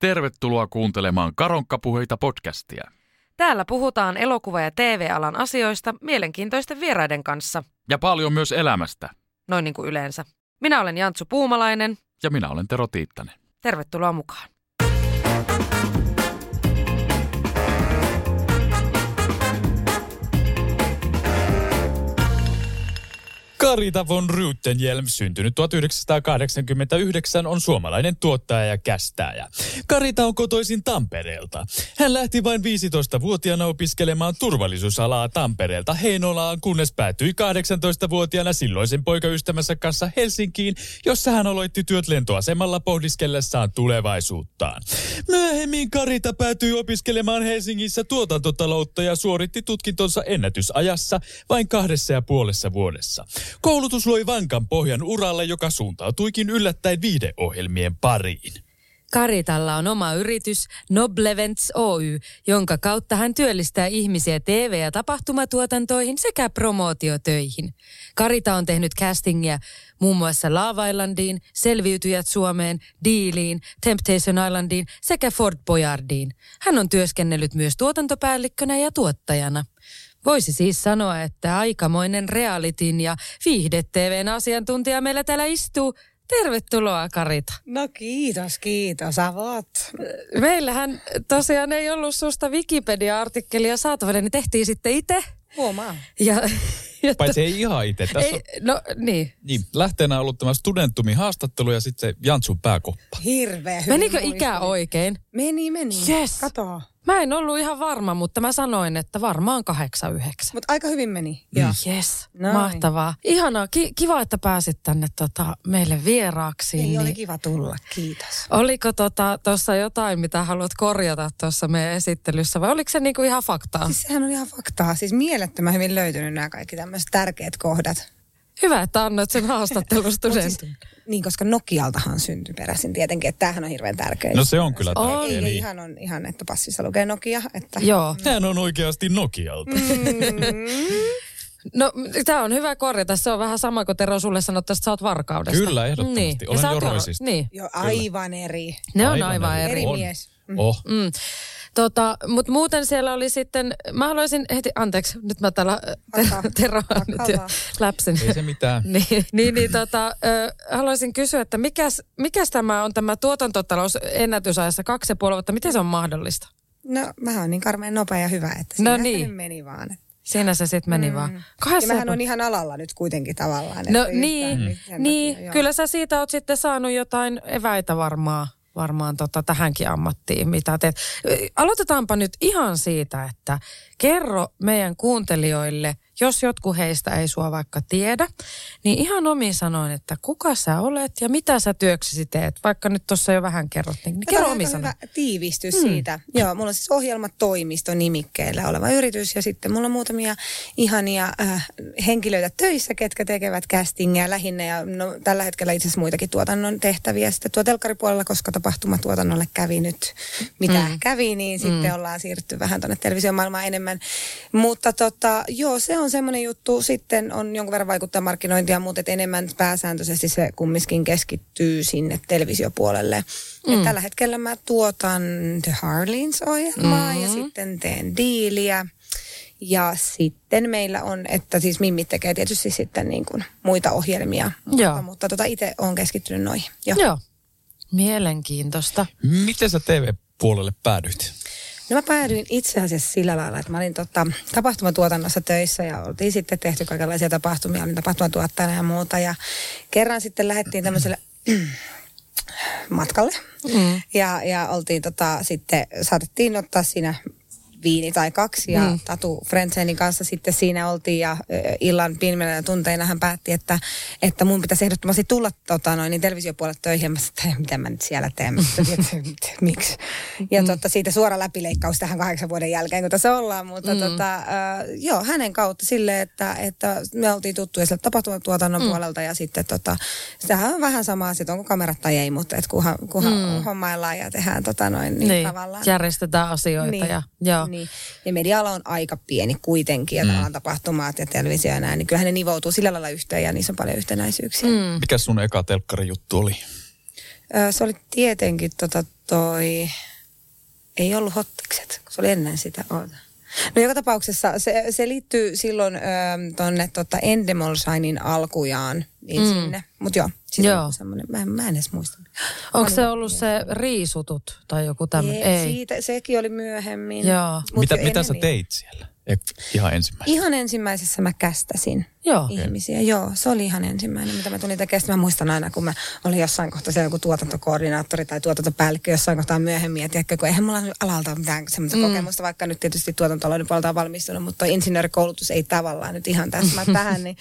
Tervetuloa kuuntelemaan Karonkkapuheita podcastia. Täällä puhutaan elokuva- ja TV-alan asioista mielenkiintoisten vieraiden kanssa, Ja paljon myös elämästä. noin niin kuin yleensä. Minä olen Jantsu Puumalainen. Ja minä olen Tero Tiittanen. Tervetuloa mukaan. Karita von Rutenjelm, syntynyt 1989, on suomalainen tuottaja ja kästäjä. Karita on kotoisin Tampereelta. Hän lähti vain 15-vuotiaana opiskelemaan turvallisuusalaa Tampereelta Heinolaan, kunnes päätyi 18-vuotiaana silloisen poikaystävänsä kanssa Helsinkiin, jossa hän aloitti työt lentoasemalla pohdiskellessaan tulevaisuuttaan. Myöhemmin Karita päätyi opiskelemaan Helsingissä tuotantotaloutta ja suoritti tutkintonsa ennätysajassa vain kahdessa ja puolessa vuodessa. Koulutus loi vankan pohjan uralle, joka suuntautuikin yllättäen viideohjelmien pariin. Karitalla on oma yritys Noblevents Oy, jonka kautta hän työllistää ihmisiä TV- ja tapahtumatuotantoihin sekä promootiotöihin. Karita on tehnyt castingia muun muassa Love Islandiin, Selviytyjät Suomeen, Dealiin, Temptation Islandiin sekä Fort Boyardiin. Hän on työskennellyt myös tuotantopäällikkönä ja tuottajana. Voisi siis sanoa, että aikamoinen realityn ja viihde-TVn asiantuntija meillä täällä istuu. Tervetuloa Karita. No kiitos, kiitos, avot. Meillähän tosiaan ei ollut susta Wikipedia-artikkelia saatavilla, niin tehtiin sitten itse. Huomaa. Ja, ja Paitsi ei ihan itse. Tässä ei, no niin. niin, lähteenä on ollut tämä Studentumin haastattelu ja sitten se Jantsun pääkoppa. Hirveä Menikö ikä oikein? Meni, meni. Yes. Kato. Mä en ollut ihan varma, mutta mä sanoin, että varmaan kahdeksan yhdeksän. Mutta aika hyvin meni. Joo. Yes, Noin. mahtavaa. Ihanaa, ki- kiva, että pääsit tänne tota, meille vieraaksi. Ei, niin- oli kiva tulla, kiitos. Oliko tuossa tota, jotain, mitä haluat korjata tuossa meidän esittelyssä vai oliko se niinku ihan faktaa? Siis sehän on ihan faktaa. Siis mielettömän hyvin löytynyt nämä kaikki tämmöiset tärkeät kohdat. Hyvä, että annoit sen haastattelun Mut studentin. siis, niin, koska Nokialtahan syntyi peräisin tietenkin, että tämähän on hirveän tärkeä. No se on kyllä On. tärkeä. Ei, Niin. ihan on ihan, että passissa lukee Nokia. Että... Joo. Hän on oikeasti Nokialta. No tämä on hyvä korjata. Se on vähän sama kuin Tero sulle sanottaisiin, että sä oot varkaudesta. Kyllä, ehdottomasti. Niin. Olen joroisista. Niin. Jo, aivan eri. Ne on Aivan aivan, eri. eri. On. mies. Mm. Oh. Mm. Tota, mutta muuten siellä oli sitten, mä haluaisin heti, anteeksi, nyt mä täällä Antaa. Teroa nyt jo läpsin. Ei se mitään. niin, niin, niin tota, ö, haluaisin kysyä, että mikäs, mikäs tämä on tämä tuotantotalous ennätysajassa kaksi ja puoli vuotta, miten se on mahdollista? No, mä oon niin karmeen nopea ja hyvä, että No siinä niin. se meni vaan. Siinä se sitten meni mm. vaan. Ja Kahdessa mähän ja on puoli- ihan alalla nyt kuitenkin tavallaan. No niin, niin takia, joo. kyllä sä siitä oot sitten saanut jotain eväitä varmaan, varmaan tota, tähänkin ammattiin, mitä teet. Aloitetaanpa nyt ihan siitä, että kerro meidän kuuntelijoille, jos jotkut heistä ei sua vaikka tiedä, niin ihan omin sanoin, että kuka sä olet ja mitä sä työksesi teet, vaikka nyt tuossa jo vähän kerrot, niin, kerro aika sanoin. hyvä tiivistys mm. siitä. Joo, mulla on siis ohjelmatoimisto nimikkeellä oleva yritys ja sitten mulla on muutamia ihania äh, henkilöitä töissä, ketkä tekevät castingia lähinnä ja no, tällä hetkellä itse asiassa muitakin tuotannon tehtäviä sitten tuo telkkaripuolella, koska tapahtumatuotannolle kävi nyt mitä mm. kävi, niin sitten ollaan siirrytty vähän tuonne televisiomaailmaan enemmän. Mutta tota, joo, se on semmoinen juttu. Sitten on jonkun verran vaikuttaa markkinointia, mutta et enemmän pääsääntöisesti se kumminkin keskittyy sinne televisiopuolelle. Mm. Et tällä hetkellä mä tuotan The Harleys-ohjelmaa mm-hmm. ja sitten teen diiliä. Ja sitten meillä on, että siis Mimmit tekee tietysti sitten niin kuin muita ohjelmia. Joo. Mutta, mutta tota itse olen keskittynyt noihin. Joo. Joo, mielenkiintoista. Miten sä TV-puolelle päädyit? No mä päädyin itse asiassa sillä lailla, että mä olin tota, tapahtumatuotannossa töissä ja oltiin sitten tehty kaikenlaisia tapahtumia, olin tapahtumatuottajana ja muuta. Ja kerran sitten lähdettiin tämmöiselle matkalle Mm. ja, ja oltiin tota, sitten, saatettiin ottaa siinä viini tai kaksi ja mm. Tatu Frendsenin kanssa sitten siinä oltiin ja illan pienimmänä tunteina hän päätti, että, että mun pitäisi ehdottomasti tulla tota, noin, niin televisiopuolelle töihin. Mä sanoin, että mitä mä nyt siellä teen, että, että, miksi. Ja totta, siitä suora läpileikkaus tähän kahdeksan vuoden jälkeen, kun tässä ollaan, mutta mm. tota, äh, joo, hänen kautta sille, että, että me oltiin tuttuja sieltä tapahtumatuotannon mm. puolelta ja sitten tota, sehän on vähän sama asia, että onko kamerat tai ei, mutta et kunhan, kunhan mm. hommaillaan ja tehdään tota noin, niin, Niin, tavallaan. järjestetään asioita Niin. ja joo. Niin. Ja media-ala on aika pieni kuitenkin, ja mm. tapahtumat ja televisio ja näin, niin kyllähän ne nivoutuu sillä lailla yhteen ja niissä on paljon yhtenäisyyksiä. Mm. Mikä sun eka telkkarijuttu oli? Ö, se oli tietenkin tota toi, ei ollut hottikset, kun se oli ennen sitä. Oota. No joka tapauksessa se, se liittyy silloin ö, tonne tota Endemolshinin alkujaan, niin mm. sinne. Mutta joo, siis Joo. joo. semmoinen, mä, en- mä en edes muista. Onko se ollut se riisutut tai joku tämmöinen? Ei, Ei. Siitä, sekin oli myöhemmin. Joo. Mitä jo mitä sä teit siellä? Ihan ensimmäisenä. Ihan ensimmäisessä mä kästäsin Joo. ihmisiä. Joo, se oli ihan ensimmäinen, mitä mä tulin tekemään. Sitten Mä muistan aina, kun mä olin jossain kohtaa siellä joku tuotantokoordinaattori tai tuotantopäällikkö jossain kohtaa myöhemmin. Ja tiedätkö, kun eihän mulla alalta mitään semmoista mm. kokemusta, vaikka nyt tietysti tuotantoloiden puolelta on valmistunut, mutta toi insinöörikoulutus ei tavallaan nyt ihan täsmää tähän. Niin,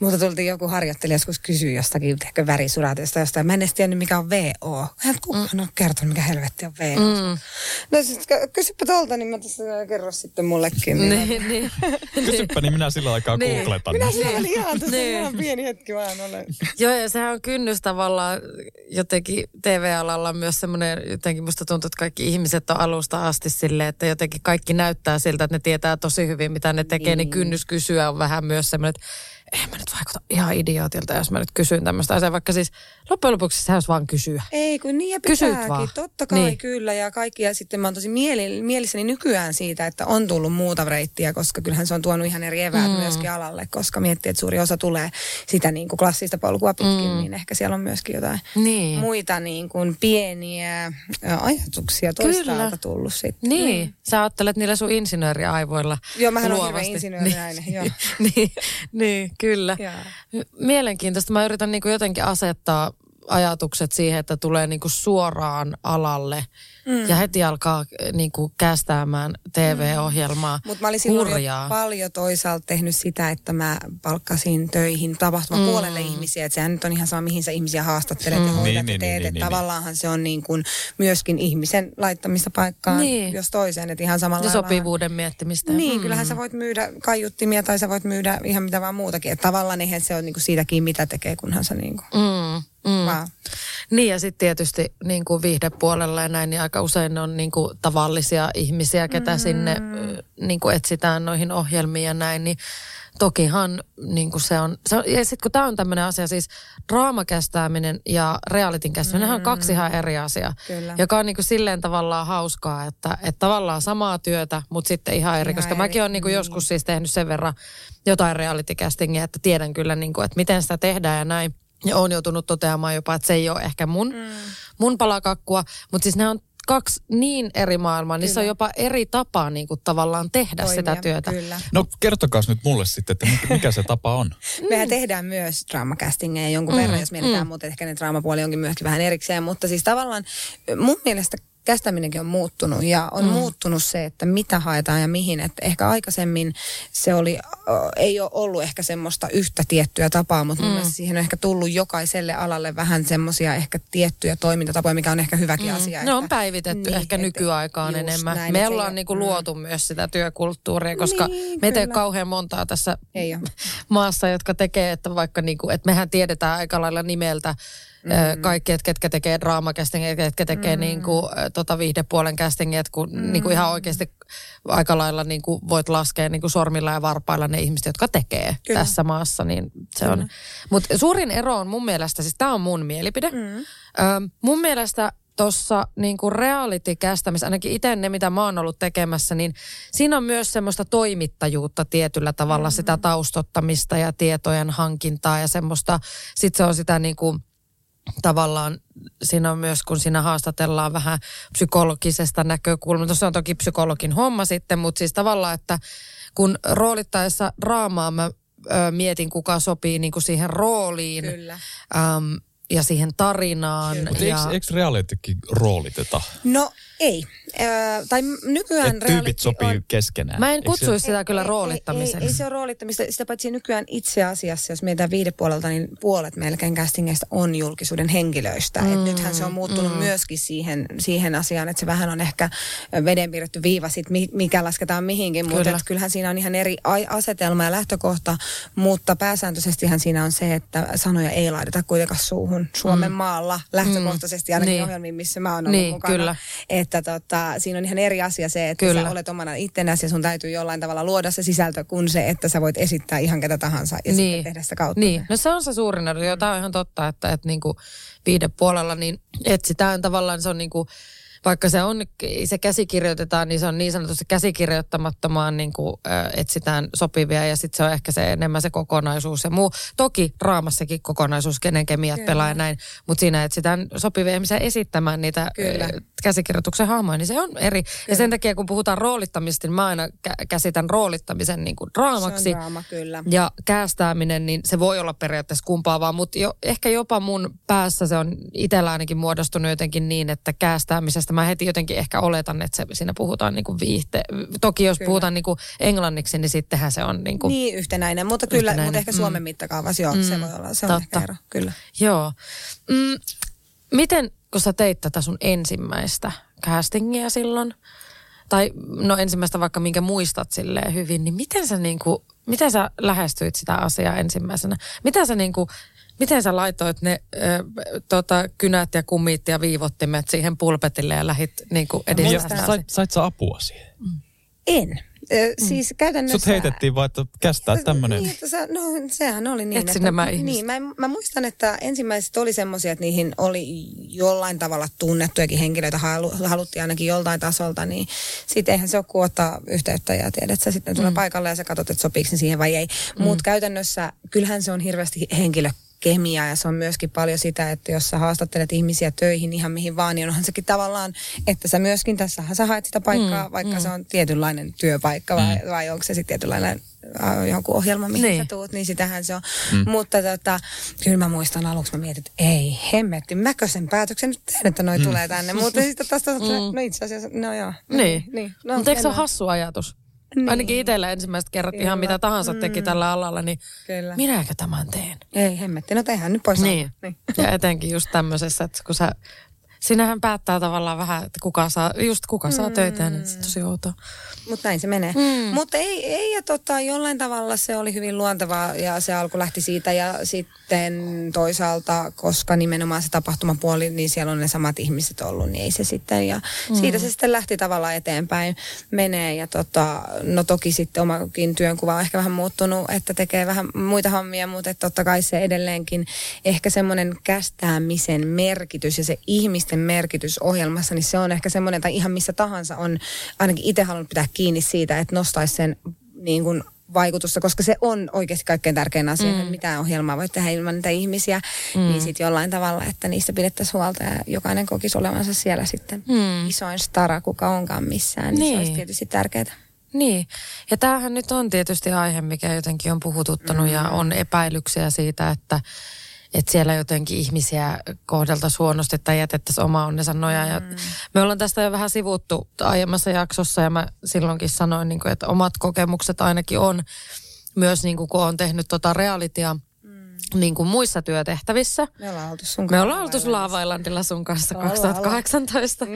mutta tultiin joku harjoittelija joskus kysyä jostakin, tiedätkö, värisuratista jostain. Mä en edes tiennyt, mikä on VO. Hän kukaan mm. on kertonut, mikä helvetti on VO. Mm. No siis ky- kysypä tuolta, niin mä tässä kerro sitten mullekin. Niin, Niin, niin. Kysyppä, niin minä sillä aikaa Niin. googletan. minä siellä olin ihan tässä Niin. ihan pieni hetki vaan olen. Joo, ja sehän on kynnys tavallaan jotenkin TV-alalla myös semmoinen, jotenkin musta tuntuu, että kaikki ihmiset on alusta asti silleen, että jotenkin kaikki näyttää siltä, että ne tietää tosi hyvin, mitä ne tekee, niin, niin kynnys kysyä on vähän myös semmoinen, että eihän mä nyt vaikuta ihan idiootilta, jos mä nyt kysyn tämmöistä asiaa, vaikka siis loppujen lopuksi olisi vaan kysyä. Ei, kun niin ja Kysyt pitääkin. vaan. Totta kai Niin. niin. kyllä. Ja kaikki. Ja sitten mä oon tosi mieli, mielissäni nykyään siitä, että on tullut muuta reittiä, koska kyllähän se on tuonut ihan eri eväät mm. myöskin alalle, koska miettii, että suuri osa tulee sitä niin kuin klassista polkua pitkin, mm. niin ehkä siellä on myöskin jotain Niin. muita niin kuin pieniä ajatuksia toistaalta Kyllä. tullut sitten. Niin, mm. sä ajattelet niillä sun insinööriaivoilla Joo, mähän luovasti. hirveä insinööriäinen, joo. niin, niin, kyllä. Joo. Mielenkiintoista. Mä yritän niin kuin jotenkin asettaa ajatukset siihen, että tulee niin kuin suoraan alalle mm. ja heti alkaa niin kuin kästäämään TV-ohjelmaa. Mutta mä olin silloin jo Hurjaa. paljon toisaalta tehnyt sitä, että mä palkkasin töihin tapahtuman mm. puolelle ihmisiä. Että sehän nyt on ihan sama, mihin sä ihmisiä haastattelet mm. ja hoidat Niin, ja niin, teet. niin, että niin, tavallaanhan se on niin kuin myöskin ihmisen laittamista paikkaan, Niin. jos toiseen. Että ihan samalla Ja lailla- sopivuuden miettimistä. Niin, Mm. kyllähän sä voit myydä kaiuttimia tai sä voit myydä ihan mitä vaan muutakin. Että tavallaan eihän se on niin kuin siitäkin, mitä tekee, kunhan sä niin kuin Mm, mm. vaan... Niin ja sitten tietysti niin kuin viihdepuolella ja näin, niin aika usein ne on niin kuin tavallisia ihmisiä, ketä mm. sinne niin kuin etsitään noihin ohjelmiin ja näin, niin tokihan niin kuin se on, se on ja sitten kun tämä on tämmöinen asia, siis draamakästääminen ja realitin kästääminen mm. on kaksi ihan eri asiaa, Kyllä. joka on niin kuin silleen tavallaan hauskaa, että, että tavallaan samaa työtä, mutta sitten ihan eri, Ihan koska eri, mäkin olen niin kuin niin. joskus siis tehnyt sen verran jotain reality castingia, että tiedän kyllä, niin kuin, että miten sitä tehdään ja näin. Ja olen joutunut toteamaan jopa, että se ei ole ehkä mun, mm. mun palakakkua, mutta siis ne on kaksi niin eri maailmaa, niissä on jopa eri tapa niin kuin tavallaan tehdä toimia. sitä työtä. Kyllä. No kertokaa nyt mulle sitten, että mikä- se tapa on. Mehän tehdään myös draamacastingeja jonkun mm, verran, jos mietitään, mm. mutta ehkä ne draamapuoli onkin myöskin vähän erikseen. Mutta siis tavallaan mun mielestä kästäminenkin on muuttunut ja on mm. muuttunut se, että mitä haetaan ja mihin. Että ehkä aikaisemmin se oli, ei ole ollut ehkä semmoista yhtä tiettyä tapaa, mutta mielestä siihen on ehkä tullut jokaiselle alalle vähän semmoisia ehkä tiettyjä toimintatapoja, mikä on ehkä hyväkin mm. asia. Ne on päivitetty ehkä et- nykyaikaan just enemmän. näin, Me ollaan niinku luotu myös sitä työkulttuuria, koska Niin, meitä ei ole kauhean montaa tässä Ei ole. maassa, jotka tekee, että vaikka niinku, että mehän tiedetään aika lailla nimeltä mm. kaikki, että ketkä tekee draamakästingiä, ketkä tekee mm. niinku, ö, tota viihdepuolen castingia, että kun mm. niinku ihan oikeasti aika lailla niinku voit laskea niinku sormilla ja varpailla ne ihmiset, jotka tekee Kyllä. tässä maassa, niin se on. Mutta suurin ero on mun mielestä, siis tämä on mun mielipide, mm. ö, mun mielestä tuossa niin reality-kästämisessä, ainakin itse ne, mitä mä oon ollut tekemässä, niin siinä on myös semmoista toimittajuutta tietyllä tavalla, mm. sitä taustottamista ja tietojen hankintaa ja semmoista, sit se on sitä niin kuin, tavallaan siinä on myös, kun siinä haastatellaan vähän psykologisesta näkökulmasta. Se on toki psykologin homma sitten, mutta siis tavallaan, että kun roolittaessa draamaa mä ö, mietin, kuka sopii niin kuin siihen rooliin Kyllä. äm, ja siihen tarinaan. Mutta ja... eikö, eikö realitykin rooliteta? No Ei. Ö, tai nykyään Et tyypit sopii on, keskenään. Mä en kutsuisi sitä kyllä ei, roolittamiseksi. Ei, ei, ei se ole roolittamista. Sitä paitsi nykyään itse asiassa, jos mietitään viidepuolelta, niin puolet melkein castingeista on julkisuuden henkilöistä. Mm, Et nythän se on muuttunut mm. myöskin siihen, siihen asiaan, että se vähän on ehkä vedenpiirretty viiva sit, mi- mikä lasketaan mihinkin. Mutta Kyllä. et kyllähän siinä on ihan eri asetelma ja lähtökohta, mutta pääsääntöisestihän siinä on se, että sanoja ei laiteta kuitenkaan suuhun Suomen mm. maalla lähtökohtaisesti, ainakin Niin. niin. ohjelmiin, missä mä oon ollut Niin, mukana. kyllä. Että tota, siinä on ihan eri asia se, että Kyllä. sä olet omana ittenäsi ja sun täytyy jollain tavalla luoda se sisältö kuin se, että sä voit esittää ihan ketä tahansa ja niin. sitten tehdä sitä kautta. Niin, no se on se suurin ero. Joo, tämä on ihan totta, että, että niinku viiden puolella niin etsitään tavallaan, se on niinku, vaikka se on, se käsikirjoitetaan, niin se on niin sanotusti käsikirjoittamattomaan niin kuin, äh, etsitään sopivia ja sitten se on ehkä se enemmän se kokonaisuus ja muu. Toki raamassakin kokonaisuus, kenen kemiat Kyllä. pelaa ja näin, mutta siinä etsitään sopivia ihmisiä esittämään niitä Kyllä. Käsikirjoituksen hahmoja, niin se on eri. Ja sen takia kun puhutaan roolittamista, niin mä aina kä- käsitän roolittamisen niin kuin draamaksi. Se on draama, kyllä. Ja käästääminen, niin se voi olla periaatteessa kumpaavaa, mutta jo, ehkä jopa mun päässä se on itsellä ainakin muodostunut jotenkin niin, että käästäämisestä mä heti jotenkin ehkä oletan, että se, siinä puhutaan niin kuin viihte. Toki jos Kyllä. puhutaan niin kuin englanniksi, niin sittenhän se on niin kuin, Niin yhtenäinen, mutta kyllä, Yhtenäinen, mutta ehkä mm. Suomen mittakaavassa joo, se Mm, voi olla, se on totta. ehkä ero, kyllä. Joo. Mm, miten, kun sä teit tätä sun ensimmäistä castingia silloin, tai no ensimmäistä vaikka minkä muistat silleen hyvin, niin miten sä niinku, miten sä lähestyit sitä asiaa ensimmäisenä? Mitä sä niinku, miten sä laitoit ne ö, tota, kynät ja kummit ja viivottimet siihen pulpetille ja lähit niinku Ja edistämään sait, sait sä apua siihen? En. Ö, Siis käytännössä... Sut heitettiin vaan, että kästää tämmönen. Niin, että sä, no sehän oli niin. Et sinne mä ihmiset. niin, mä, mä, muistan, että ensimmäiset oli semmoisia, että niihin oli jollain tavalla tunnettujakin henkilöitä, halu, haluttiin ainakin joltain tasolta, niin sitten eihän se ole kuin ottaa yhteyttä ja tiedät, että sä sitten tulee mm. paikalle ja sä katsot, että sopiiko se siihen vai ei. Mm. Mutta käytännössä kyllähän se on hirveästi henkilö kemia ja se on myöskin paljon sitä, että jos sä haastattelet ihmisiä töihin ihan mihin vaan, niin onhan sekin tavallaan, että sä myöskin tässähän sä haet sitä paikkaa, mm, vaikka mm. se on tietynlainen työpaikka vai, mm. vai onko se sitten tietynlainen äh, joku ohjelma, mihin Niin. niin. sä tuut, niin sitähän se on. Mm. Mutta tota, kyllä mä muistan aluksi, mä mietin, että ei hemmetti, mäkö sen päätöksen nyt teen, että noi mm. tulee tänne. Mutta sitten tästä, mm. no itse asiassa, no joo. Niin. niin. No, Mutta eikö se ole hassu ajatus? Niin. Ainakin itsellä ensimmäistä kerrat ihan mitä tahansa teki tällä alalla, niin Kyllä. minäkö tämän teen? Ei hemmetti, no tehdään nyt pois. Niin. niin. Ja etenkin just tämmöisessä, että kun sä, sinähän päättää tavallaan vähän, että kuka saa, just kuka saa töitä, ja niin se tosi outoa. Mutta näin se menee. Mm. Mutta ei, ei ja tota, jollain tavalla se oli hyvin luontevaa ja se alku lähti siitä ja sitten toisaalta, koska nimenomaan se tapahtumapuoli, niin siellä on ne samat ihmiset ollut, niin ei se sitten ja mm. siitä se sitten lähti tavallaan eteenpäin menee ja tota, no toki sitten omakin työnkuva on ehkä vähän muuttunut, että tekee vähän muita hommia, mutta että totta kai se edelleenkin ehkä semmoinen kästäämisen merkitys ja se ihmisten merkitys ohjelmassa, niin se on ehkä semmoinen, tai ihan missä tahansa on ainakin itse halunnut pitää kiinni siitä, että nostaisi sen niin kuin vaikutusta, koska se on oikeasti kaikkein tärkein asia, mm. että mitään ohjelmaa voi tehdä ilman niitä ihmisiä, mm. niin sitten jollain tavalla, että niistä pidettäisiin huolta ja jokainen kokisi olevansa siellä sitten mm. isoin stara, kuka onkaan missään, niin, niin. se olisi Niin. tietysti tärkeää. Niin, ja tämähän nyt on tietysti aihe, mikä jotenkin on puhututtanut mm. ja on epäilyksiä siitä, että, että siellä jotenkin ihmisiä kohdeltaisiin huonosti tai jätettäisiin oma onnensa nojaan. Ja me ollaan tästä jo vähän sivuttu aiemmassa jaksossa ja mä silloinkin sanoin, niin kuin, että omat kokemukset ainakin on myös niin kuin, kun on tehnyt tota realitia niin kuin muissa työtehtävissä. Me ollaan oltu sun Me ollaan oltu sun kanssa Ollaan, 2018, mm.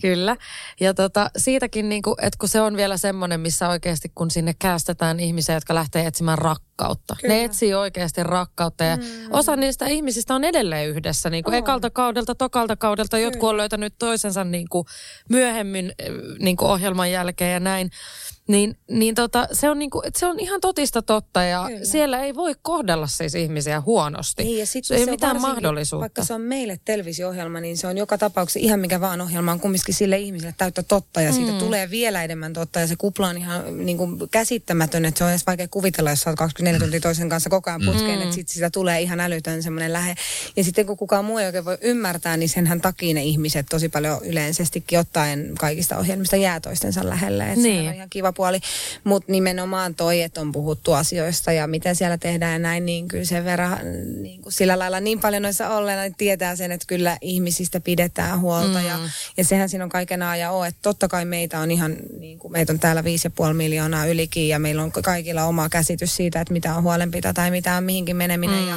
kyllä. Ja tota, siitäkin, niin kuin, että kun se on vielä semmoinen, missä oikeasti kun sinne käästetään ihmisiä, jotka lähtee etsimään rakkautta. Kyllä. Ne etsii oikeasti rakkautta ja mm. osa niistä ihmisistä on edelleen yhdessä. Niin kuin On. ekalta kaudelta, tokalta kaudelta, jotkut on löytänyt toisensa niin kuin myöhemmin eh, niin kuin ohjelman jälkeen ja näin. Niin, niin tota, se, on niin kuin, että se on ihan totista totta ja Kyllä. siellä ei voi kohdella siis ihmisiä huonosti. Ei, ja sit se ei se mitään mahdollisuutta. Vaikka se on meille televisio-ohjelma, niin se on joka tapauksessa ihan mikä vaan ohjelma on kumminkin sille ihmiselle täyttä totta ja siitä tulee vielä enemmän totta ja se kupla on ihan niin kuin käsittämätön, että se on edes vaikea kuvitella, jos sä oot 24 tuntia toisen kanssa koko ajan putkeen, mm. että sitten sitä tulee ihan älytön semmoinen lähe. Ja sitten kun kukaan muu ei oikein voi ymmärtää, niin senhän takia ne ihmiset tosi paljon yleisestikin ottaen kaikista ohjelmista jää toistensa lähelle. Että niin. se on ihan kiva puoli. Mutta nimenomaan toi, että on puhuttu asioista ja miten siellä tehdään ja näin, niin kyllä sen verran niin kuin sillä lailla niin paljon noissa olleena, niin tietää sen, että kyllä ihmisistä pidetään huolta. Mm. Ja, ja sehän siinä on kaiken ajan ole, että totta kai meitä on ihan, niin kuin meitä on täällä 5,5 miljoonaa ylikin ja meillä on kaikilla oma käsitys siitä, että mitä on huolenpito tai mitä on mihinkin meneminen. Mm. Ja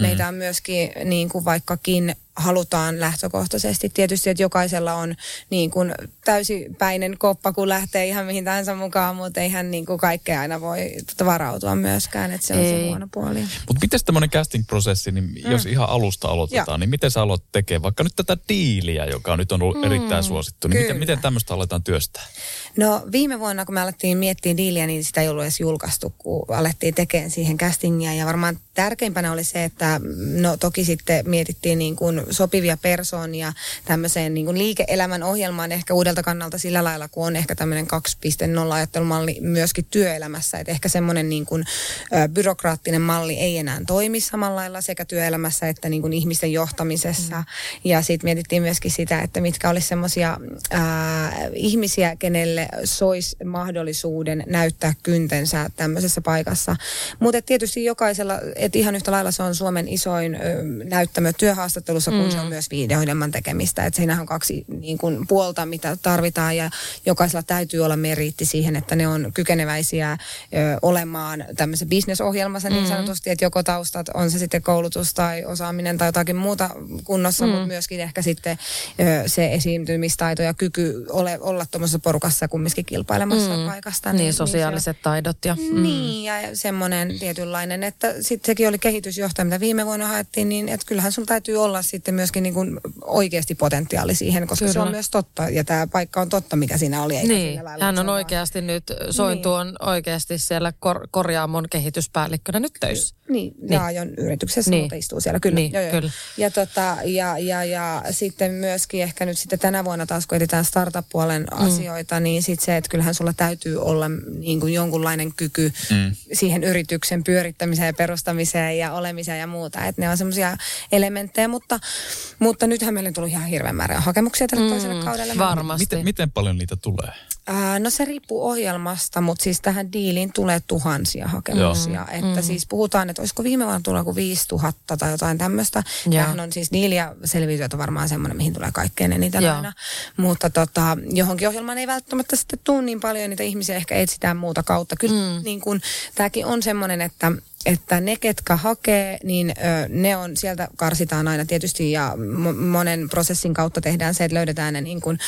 meitä on myöskin niin kuin vaikkakin halutaan lähtökohtaisesti. Tietysti, että jokaisella on niin kuin täysipäinen koppa, kun lähtee ihan mihin tahansa mukaan, mutta eihän niin kuin kaikkea aina voi varautua myöskään, että se on Ei. se huono puoli. Mutta miten tämmöinen casting-prosessi, niin mm. jos ihan alusta aloitetaan, ja. niin miten sä aloit tekemään vaikka nyt tätä diiliä, joka nyt on ollut mm, erittäin suosittu, niin miten, miten tämmöistä aletaan työstää? No viime vuonna, kun me alettiin miettiä diiliä, niin sitä ei ollut edes julkaistu, kun alettiin tekemään siihen castingia. Ja varmaan tärkeimpänä oli se, että no toki sitten mietittiin niin kuin sopivia persoonia tämmöiseen niin kuin liike-elämän ohjelmaan ehkä uudelta kannalta sillä lailla, kun on ehkä tämmöinen 2.0 ajattelumalli myöskin työelämässä. Että ehkä semmoinen niin kuin, ö, byrokraattinen malli ei enää toimi samalla lailla sekä työelämässä että niin kuin ihmisten johtamisessa. Mm. Ja sitten mietittiin myöskin sitä, että mitkä olisi semmoisia ihmisiä, kenelle sois mahdollisuuden näyttää kyntensä tämmöisessä paikassa. Mutta tietysti jokaisella, että ihan yhtä lailla se on Suomen isoin ö, näyttämö työhaastattelussa, kun mm. se on myös videoidemman tekemistä. Että siinähän on kaksi niin kun, puolta, mitä tarvitaan ja jokaisella täytyy olla meriitti siihen, että ne on kykeneväisiä ö, olemaan tämmöisessä bisnesohjelmassa niin mm. sanotusti, että joko taustat, on se sitten koulutus tai osaaminen tai jotakin muuta kunnossa, mm. mutta myöskin ehkä sitten ö, se esiintymistaito ja kyky ole, olla tuommoisessa porukassa kumminkin kilpailemassa mm. paikasta. Niin, niin sosiaaliset se, taidot. Ja, mm. Niin, ja semmoinen tietynlainen, että sitten sekin oli kehitysjohtaja, mitä viime vuonna haettiin, niin että kyllähän sun täytyy olla sitten myöskin niin kuin oikeasti potentiaali siihen, koska Kyllä. se on myös totta, ja tämä paikka on totta, mikä siinä oli. Eikä niin, hän on oikeasti vaan... nyt, Sointu niin. on oikeasti siellä kor- korjaamon kehityspäällikkönä nyt töissä. Niin, niin. Laajon yrityksessä, niin. mutta istuu siellä, kyllä. Niin, joo, joo. kyllä. Ja, tota, ja, ja, ja sitten myöskin ehkä nyt sitten tänä vuonna taas, kun edetään startup-puolen mm. asioita, niin niin sitten se, että kyllähän sulla täytyy olla niin kuin jonkunlainen kyky mm. siihen yrityksen pyörittämiseen ja perustamiseen ja olemiseen ja muuta. Että ne on semmoisia elementtejä, mutta, mutta nythän meillä on tullut ihan hirveän määrä hakemuksia tälle mm, toiselle kaudelle. Varmasti. Miten, miten paljon niitä tulee? Ää, no se riippuu ohjelmasta, mutta siis tähän diiliin tulee tuhansia hakemuksia. Joo. Että mm. siis puhutaan, että olisiko viime vuonna tullut joku 5000 tai jotain tämmöistä. Tämähän on siis diili ja selviytyöt on varmaan semmoinen, mihin tulee kaikkein eniten aina. Mutta tota, johonkin ohjelmaan ei välttämättä sitten tule niin paljon, niitä ihmisiä ehkä etsitään muuta kautta. Kyllä mm. niin kun, tämäkin on semmoinen, että että ne, ketkä hakee, niin ne on, sieltä karsitaan aina tietysti ja monen prosessin kautta tehdään se, että löydetään ne niin kuin,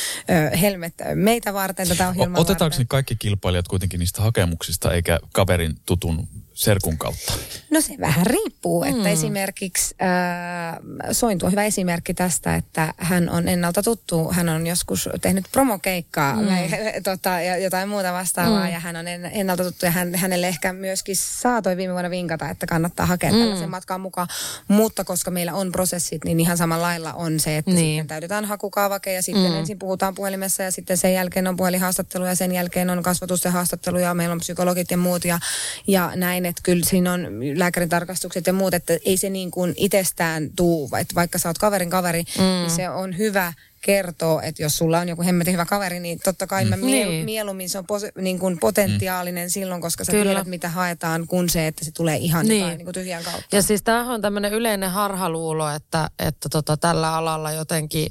helmet meitä varten tätä ohjelmaa Otetaanko ne kaikki kilpailijat kuitenkin niistä hakemuksista eikä kaverin tutun serkun kautta? No se vähän riippuu, että mm. esimerkiksi äh, Sointu on hyvä esimerkki tästä, että hän on ennalta tuttu, hän on joskus tehnyt promokeikkaa mm. tota, ja jotain muuta vastaavaa mm. ja hän on ennalta tuttu ja hän, hänelle ehkä myöskin saatoi viime vuonna vinkata, että kannattaa hakea mm. tällaisen matkan mukaan, mutta koska meillä on prosessit, niin ihan samalla lailla on se, että niin. sitten täytetään hakukaavake ja sitten mm. ensin puhutaan puhelimessa ja sitten sen jälkeen on puhelinhaastattelu ja sen jälkeen on kasvatusten haastattelu ja meillä on psykologit ja muut ja, ja näin näin, että kyllä siinä on lääkärin tarkastukset ja muut, että ei se niin kuin itsestään tuu, että vaikka sä oot kaverin kaveri, mm. niin se on hyvä kertoo, että jos sulla on joku hemmetin hyvä kaveri, niin totta kai mä mie- niin. mieluummin se on pos- niin kuin potentiaalinen mm. silloin, koska sä Kyllä. tiedät, mitä haetaan, kun se, että se tulee ihan niin. jotain niin kuin tyhjän kautta. Ja siis tämähän on tämmöinen yleinen harhaluulo, että, että tota, tällä alalla jotenkin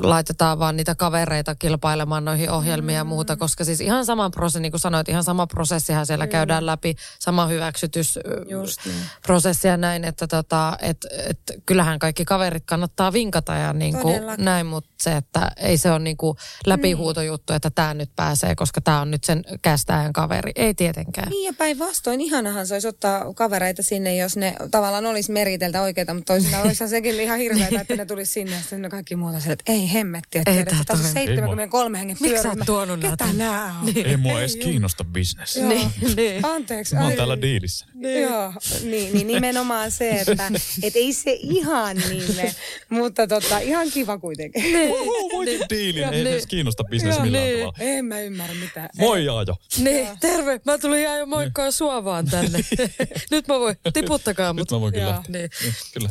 laitetaan vaan niitä kavereita kilpailemaan noihin ohjelmiin ja muuta, koska siis ihan sama prosessi, niin kuin sanoit, ihan sama prosessihan siellä Kyllä. käydään läpi, sama hyväksytysprosessi niin. ja näin, että tota, et, et, kyllähän kaikki kaverit kannattaa vinkata ja niin kuin näin, mutta se, että ei se ole niin kuin läpihuutojuttu, että tämä nyt pääsee, koska tämä on nyt sen kästäjän kaveri. Ei tietenkään. Niin ja päinvastoin, ihanahan se olisi ottaa kavereita sinne, jos ne tavallaan olisi meriteltä oikeita, mutta toisinaan olisihan sekin ihan hirveätä, että ne tulisi sinne ja sitten kaikki muuta mä sanoin, että ei hemmetti, että Ei tässä on toi. 73 hengen Miksi sä oot tuonut nää Ketä nää on? Niin. Ei mua edes kiinnosta business. Joo. Niin, niin. Anteeksi. Mä oon täällä diilissä. Niin. Joo, niin, niin nimenomaan se, että et ei se ihan niin mutta tota, ihan kiva kuitenkin. Uhu, voitin diilin. Ei edes kiinnosta business Joo, millään niin. tavalla. En mä ymmärrä mitään. Moi Jaajo. Niin, terve. Mä tulin ihan jo moikkaa sua vaan tänne. Nyt mä voin, tiputtakaa mut. Nyt mä lähteä. Niin. Niin, Kyllä.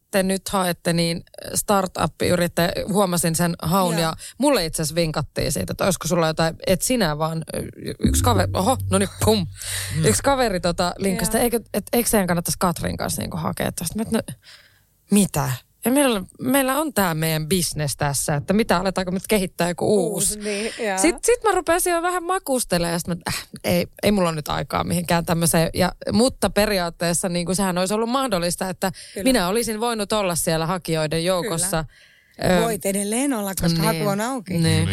te nyt haette, niin startup-yrittäjä, huomasin sen haun Joo. ja mulle itse asiassa vinkattiin siitä, että olisiko sulla jotain, et sinä vaan, yksi kaveri, oho, no niin, pum. Mm. Yksi kaveri tota linkasta, eikö, et, eikö seidän kannattaisi Katrin kanssa niinku hakea tästä? Mä, et, no, mitä? Ja meillä, meillä on tämä meidän business tässä, että mitä aletaanko nyt kehittää joku uusi. niin, joo. Sitten sit mä rupesin jo vähän makustelemaan ja sit mä, äh, ei, ei mulla ole nyt aikaa mihinkään tämmöiseen. Ja, mutta periaatteessa niin kuin sehän olisi ollut mahdollista, että Kyllä. Kyllä. minä olisin voinut olla siellä hakijoiden joukossa. Voit edelleen olla, koska niin. haku on auki. Niin.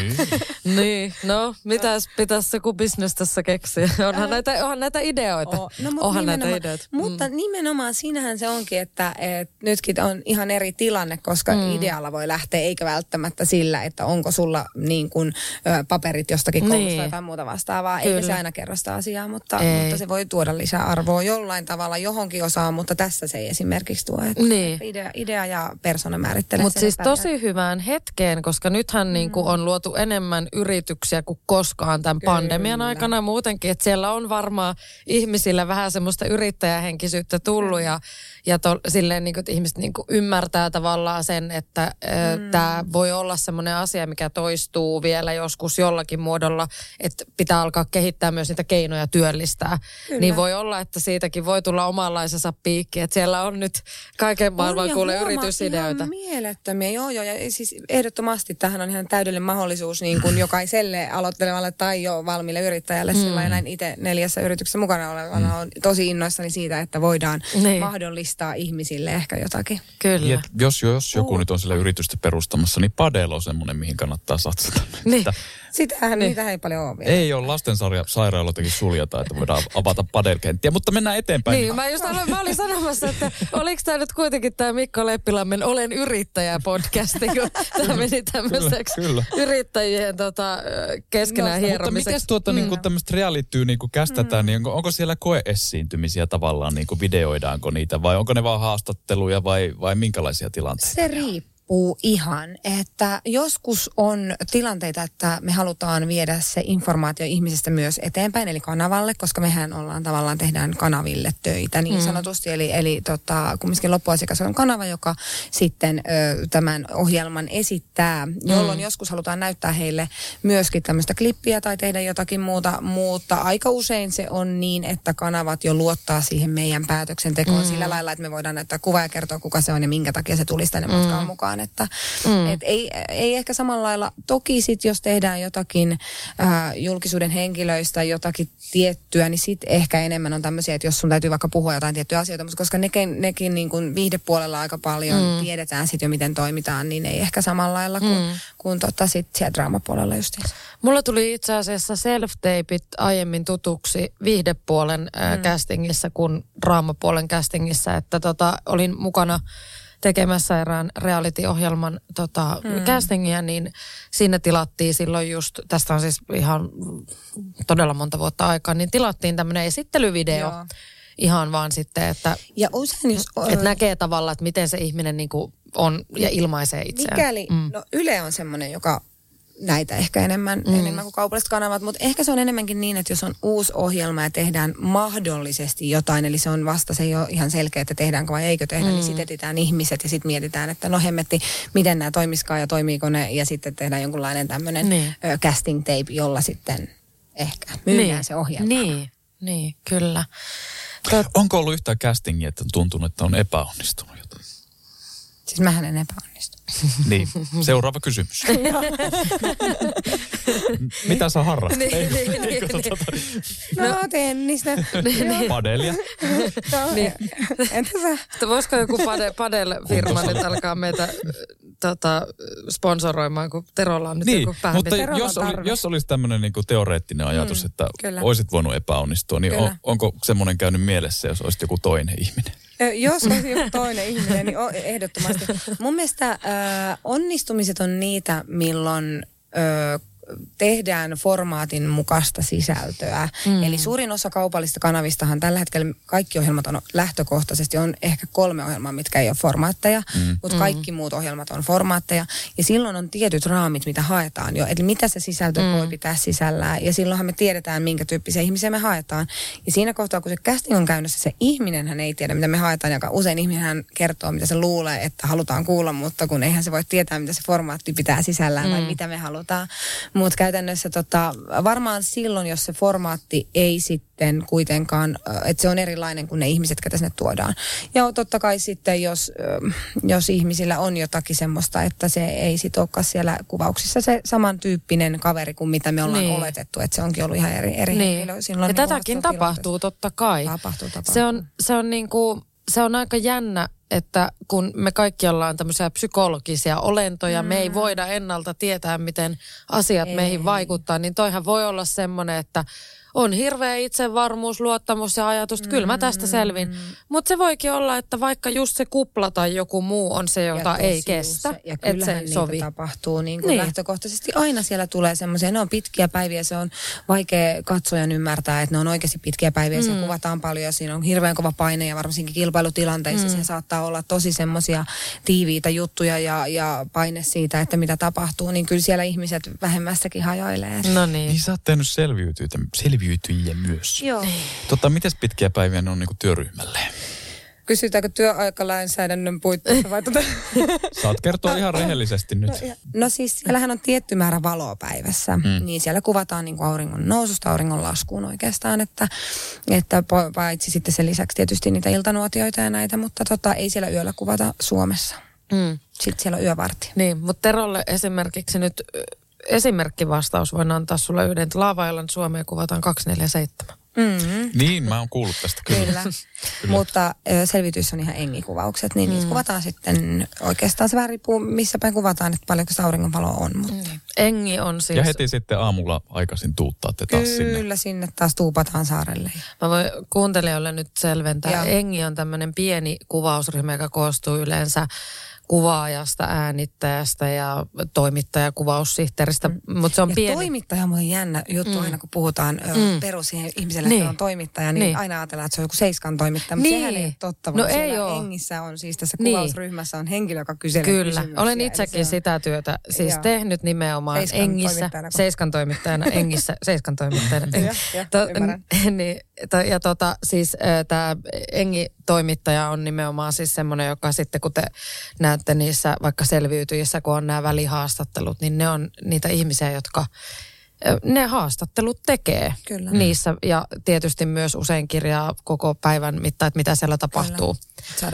niin. No, mitäs pitäisi joku business tässä keksiä? Onhan näitä, onhan näitä ideoita. Oo, no, mut onhan näitä ideoita. Mutta nimenomaan siinähän se onkin, että et nytkin on ihan eri tilanne, koska mm. idealla voi lähteä, eikä välttämättä sillä, että onko sulla niin kuin, ö, paperit jostakin koulusta Niin. tai jotain muuta vastaavaa. Eikä Kyllä. se aina kerro sitä asiaa, mutta, Ei. mutta se voi tuoda lisää arvoa jollain tavalla johonkin osaan, mutta tässä se ei esimerkiksi tuo. Että Niin. idea, idea ja persona määrittelee Mutta sen, siis että tosi hyvään hetkeen, koska nythän mm. niin kuin on luotu enemmän yrityksiä kuin koskaan tämän Kyllä. pandemian aikana muutenkin. Että siellä on varmaan ihmisillä vähän semmoista yrittäjähenkisyyttä tullut ja, ja to, silleen niin kuin, että ihmiset niin kuin ymmärtää tavallaan sen, että mm. tämä voi olla semmoinen asia, mikä toistuu vielä joskus jollakin muodolla, että pitää alkaa kehittää myös niitä keinoja työllistää. Kyllä. Niin voi olla, että siitäkin voi tulla omanlaisensa piikki, että siellä on nyt kaiken maailman kuule yritysideoita. Ihan mielettömiä, joo joo. Ja siis ehdottomasti tähän on ihan täydellinen mahdollisuus niin kuin jokaiselle aloittelevalle tai jo valmiille yrittäjälle. Mm. Sillä näin itse neljässä yrityksessä mukana olevana on tosi innoissani siitä, että voidaan Niin. mahdollistaa ihmisille ehkä jotakin. Kyllä. Et jos, jos joku nyt on sillä yritystä perustamassa, niin padel on semmoinen, mihin kannattaa satsata. Niin. Että Sitähän Niin. niitä ei paljon ole vielä. Ei ole lastensairaaloitakin suljeta, että voidaan avata padelkenttiä, mutta mennään eteenpäin. Niin, mä just aloin, mä olin sanomassa, että oliko tämä nyt kuitenkin tämä Mikko Leppilammen Olen yrittäjä podcasti, kun tämä meni tämmöiseksi kyllä. yrittäjien tota, keskenään Mutta hieromiseksi. miten tuota, niin kuin tämmöistä realityä niin kuin kästetään, niin onko, onko siellä koeessiintymisiä tavallaan, niin kuin videoidaanko niitä vai onko ne vaan haastatteluja vai, vai minkälaisia tilanteita? Se riippuu ihan, että joskus on tilanteita, että me halutaan viedä se informaatio ihmisestä myös eteenpäin, eli kanavalle, koska mehän ollaan tavallaan tehdään kanaville töitä niin sanotusti. Eli, eli tota, kumminkin loppuasiakas on kanava, joka sitten ö, tämän ohjelman esittää, jolloin joskus halutaan näyttää heille myöskin tämmöistä klippiä tai tehdä jotakin muuta, mutta aika usein se on niin, että kanavat jo luottaa siihen meidän päätöksentekoon sillä lailla, että me voidaan näyttää kuva ja kertoa, kuka se on ja minkä takia se tulisi tänne matkaan mukaan. Että, et ei, ei ehkä samalla lailla, toki sit jos tehdään jotakin äh, julkisuuden henkilöistä, jotakin tiettyä, niin sitten ehkä enemmän on tämmöisiä, että jos sun täytyy vaikka puhua jotain tiettyjä asioita, mutta koska nekin, nekin niin kuin viihdepuolella aika paljon mm. tiedetään sitten jo, miten toimitaan, niin ei ehkä samalla lailla kuin, mm. kuin tota sit siellä draamapuolella justiinsa. Mulla tuli itse asiassa self-tapeit aiemmin tutuksi viihdepuolen mm. castingissa kuin draamapuolen castingissa, että tota, olin mukana tekemässä erään reality-ohjelman tota, mm. castingia, niin sinne tilattiin silloin just, tästä on siis ihan todella monta vuotta aikaa, niin tilattiin tämmöinen esittelyvideo. Joo. Ihan vaan sitten, että, Ja usein jos... että näkee tavallaan, että miten se ihminen niinku on ja ilmaisee itseään. Mikäli, mm. no Yle on semmoinen, joka näitä ehkä enemmän, mm. enemmän kuin kaupalliset kanavat, mutta ehkä se on enemmänkin niin, että jos on uusi ohjelma ja tehdään mahdollisesti jotain, eli se on vasta, se ei ole ihan selkeä, että tehdäänkö vai eikö tehdä, niin mm. niin sitten etsitään ihmiset ja sitten mietitään, että no hemmetti, miten nämä toimiskaan ja toimiiko ne, ja sitten tehdään jonkunlainen tämmöinen niin. casting tape, jolla sitten ehkä myydään niin. se ohjelma. Niin, niin, kyllä. Tot... Onko ollut yhtään castingia, että on tuntunut, että on epäonnistunut jotain? Siis mähän en epäonnistu. Niin, seuraava kysymys. Mitä sä harrastat? Niin, ei, niin, ei, niin, tota, no, no tennistä. Niin, Padelia. no, niin. Entä sä? Voisiko joku pade, padel-firma nyt alkaa meitä tota, sponsoroimaan, kun Terolla on nyt niin, joku Mutta jos, oli, jos olisi tämmöinen niin teoreettinen ajatus, mm, että kyllä. olisit voinut epäonnistua, niin on, onko semmoinen käynyt mielessä, jos olisit joku toinen ihminen? Jos olisi joku toinen ihminen, niin ehdottomasti. Mun mielestä äh, onnistumiset on niitä, milloin äh, tehdään formaatin mukaista sisältöä. Mm. Eli suurin osa kaupallista kanavistahan tällä hetkellä kaikki ohjelmat on lähtökohtaisesti, on ehkä kolme ohjelmaa, mitkä ei ole formaatteja, mm. mutta mm. kaikki muut ohjelmat on formaatteja. Ja silloin on tietyt raamit, mitä haetaan jo, eli mitä se sisältö mm. voi pitää sisällään. Ja silloinhan me tiedetään, minkä tyyppisiä ihmisiä me haetaan. Ja siinä kohtaa, kun se casting on käynnissä, se ihminen hän ei tiedä, mitä me haetaan, joka usein ihminen kertoo, mitä se luulee, että halutaan kuulla, mutta kun eihän se voi tietää, mitä se formaatti pitää sisällään mm. vai mitä me halutaan. Mutta käytännössä tota, varmaan silloin, jos se formaatti ei sitten kuitenkaan, että se on erilainen kuin ne ihmiset, ketä sinne tuodaan. Ja totta kai sitten, jos, jos ihmisillä on jotakin semmoista, että se ei sitten olekaan siellä kuvauksissa se samantyyppinen kaveri kuin mitä me ollaan niin. oletettu, että se onkin ollut ihan eri, eri niin. henkilö. Silloin ja niin tätäkin tapahtuu totta kai. Tapahtuu, tapahtuu. Se on, se on niin kuin, se on aika jännä että kun me kaikki ollaan tämmöisiä psykologisia olentoja, mm. me ei mm. voida ennalta tietää, miten asiat ei. meihin vaikuttaa, niin toihan voi olla semmoinen, että on hirveä itsevarmuus, luottamus ja ajatus, että kyllä mä tästä selvin. Mm. Mutta se voikin olla, että vaikka just se kupla tai joku muu on se, jota ei kestä, ja että se ei sovi. tapahtuu niin kuin niin. lähtökohtaisesti. Aina siellä tulee semmoisia, ne on pitkiä päiviä, se on vaikea katsojan ymmärtää, että ne on oikeasti pitkiä päiviä, mm. kuvataan paljon, siinä on hirveän kova paine ja varsinkin kilpailutilanteissa mm. se saattaa olla tosi semmoisia tiiviitä juttuja ja, ja paine siitä, että mitä tapahtuu, niin kyllä siellä ihmiset vähemmästäkin hajoilee. No niin. Niin sä oot tehnyt selviytyä, selviytyä selviytyjiä myös. Joo. Tota, miten pitkiä päiviä ne on niin työryhmälle? Kysytäänkö työaikalainsäädännön puitteissa vai tuota? Saat kertoa ihan rehellisesti nyt. No, no siis siellähän on tietty määrä valoa päivässä. Mm. Niin siellä kuvataan niin kuin auringon noususta auringon laskuun oikeastaan. Että, että paitsi sitten sen lisäksi tietysti niitä iltanuotioita ja näitä, mutta tota, ei siellä yöllä kuvata Suomessa. Mm. Sitten siellä on yövarti. Niin, mutta Terolle esimerkiksi nyt esimerkkivastaus voin antaa sulle yhden. Laavailan Suomeen kuvataan 247. Mm-hmm. Niin, mä oon kuullut tästä kyllä. kyllä. kyllä. Mutta selvitys on ihan engikuvaukset, niin mm. niitä kuvataan sitten oikeastaan se vähän riippuu missä päin kuvataan, että paljonko se auringonvalo on. Mutta. Mm. Engi on siis... Ja heti sitten aamulla aikaisin tuuttaatte taas kyllä, sinne. Kyllä, sinne taas tuupataan saarelle. Mä voin kuuntelijoille nyt selventää. Ja. Engi on tämmöinen pieni kuvausryhmä, joka koostuu yleensä kuvaajasta, äänittäjästä ja toimittajakuvaussihteeristä, mm. mutta se on ja pieni. toimittaja on jännä juttu mm. aina, kun puhutaan mm. perus ihmiselle, niin. että on toimittaja, niin, niin aina ajatellaan, että se on joku seiskan toimittaja, mutta niin. sehän ei ole totta, no ei ole. Engissä on siis tässä niin. kuvausryhmässä on henkilö, joka kyselee Kyllä, olen itsekin sitä työtä siis Joo. tehnyt nimenomaan seiskan Engissä, seiskan toimittajana, Engissä, seiskan toimittajana. ja, ja, to, niin, to, ja tota, siis tämä Engi-toimittaja on nimenomaan siis semmoinen, joka sitten kun te näet näette niissä vaikka selviytyjissä, kun on nämä välihaastattelut, niin ne on niitä ihmisiä, jotka ne haastattelut tekee Kyllä. niissä ja tietysti myös usein kirjaa koko päivän mittaan, että mitä siellä tapahtuu.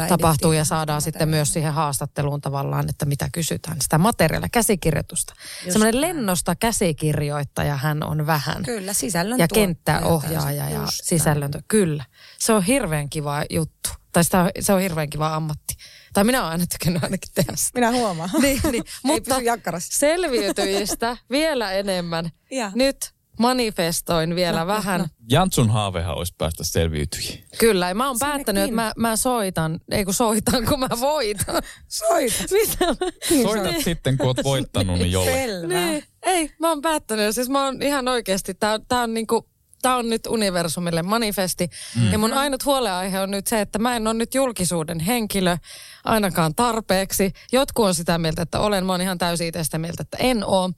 Tapahtuu ja saadaan sitten myös siihen haastatteluun tavallaan, että mitä kysytään. Sitä materiaalia, käsikirjoitusta. Semmoinen lennosta käsikirjoittaja hän on vähän. Kyllä, sisällön Ja kenttäohjaaja ja sisällön. Kyllä, se on hirveän kiva juttu. Tai sitä, se on hirveän kiva ammatti. Tai minä olen aina tykännyt ainakin tehdä sitä. Minä huomaan. niin, niin. Mutta selviytyjistä vielä enemmän. Ja. Nyt manifestoin vielä no, vähän. No, no. Jantsun haavehan olisi päästä selviytyihin. Kyllä, ja mä oon päättänyt, että mä, mä soitan, ei kun soitan, kun mä voitan. Soitat? Mitä? Soitat niin. sitten, kun oot voittanut, niin jolle. Selvä. Niin, ei, mä oon päättänyt, siis mä oon ihan oikeasti, tää, tää on niinku tämä on nyt universumille manifesti. Mm. Ja mun ainut huoleaihe on nyt se, että mä en ole nyt julkisuuden henkilö ainakaan tarpeeksi. Jotkut on sitä mieltä, että olen. Mä oon ihan täysin itse sitä mieltä, että en oo.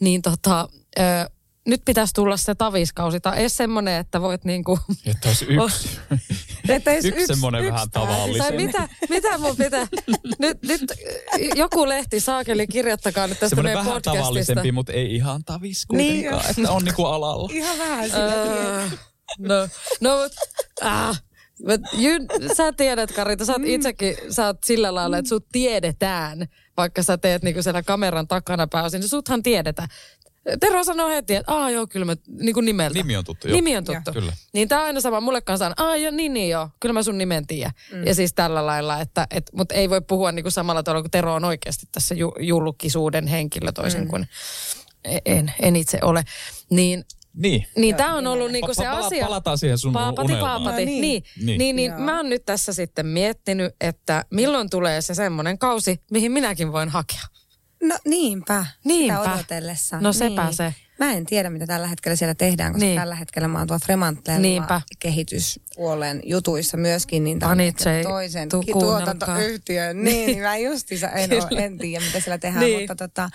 Niin tota, ö, nyt pitäisi tulla se taviskausi tai edes semmoinen, että voit niinku... Että olisi yksi, että yksi, yksi semmoinen vähän tavallisen. Tai mitä, mitä mun pitää... Nyt, nyt joku lehti saakeli, kirjoittakaa nyt tästä semmoinen meidän vähän podcastista. tavallisempi, mutta ei ihan tavis kuitenkaan, Niin. että on niinku alalla. Ihan vähän Öö, no, no, mut, ah, mut you, sä tiedät, Karita, sä oot itsekin, sä oot sillä lailla, että sut tiedetään, vaikka sä teet niinku siellä kameran takana pääosin, niin suthan tiedetään. Tero sanoo heti, että aah joo, kyllä mä niin kuin nimeltä. Nimi on tuttu, joo. Nimi on tuttu. Kyllä. Niin tää on aina sama, mulle kanssa on, aah joo, niin niin joo, kyllä mä sun nimen tiedän. Mm. Ja siis tällä lailla, että, et, mutta ei voi puhua niin kuin samalla tavalla, kun Tero on oikeasti tässä ju, julkisuuden henkilö toisin mm. kuin en, en itse ole. Niin Niin. niin tämä on ollut niinku se Pala- asia. Palataan siihen sun Paapati, unelmaan. paapati. No niin. niin. Niin, Niin. niin, niin mä oon nyt tässä sitten miettinyt, että milloin tulee se semmoinen kausi, mihin minäkin voin hakea. No niinpä. Niinpä. Sitä odotellessa. No sepä niin. se. Mä en tiedä, mitä tällä hetkellä siellä tehdään, koska Niin. tällä hetkellä mä oon tuolla Fremantlella Niinpä. kehityspuolen jutuissa myöskin, niin tämän se toisen kuunnelkaa. tuotantoyhtiön. Niin, niin mä justiinsa en, ole, en tiedä, mitä siellä tehdään, Niin. mutta tota,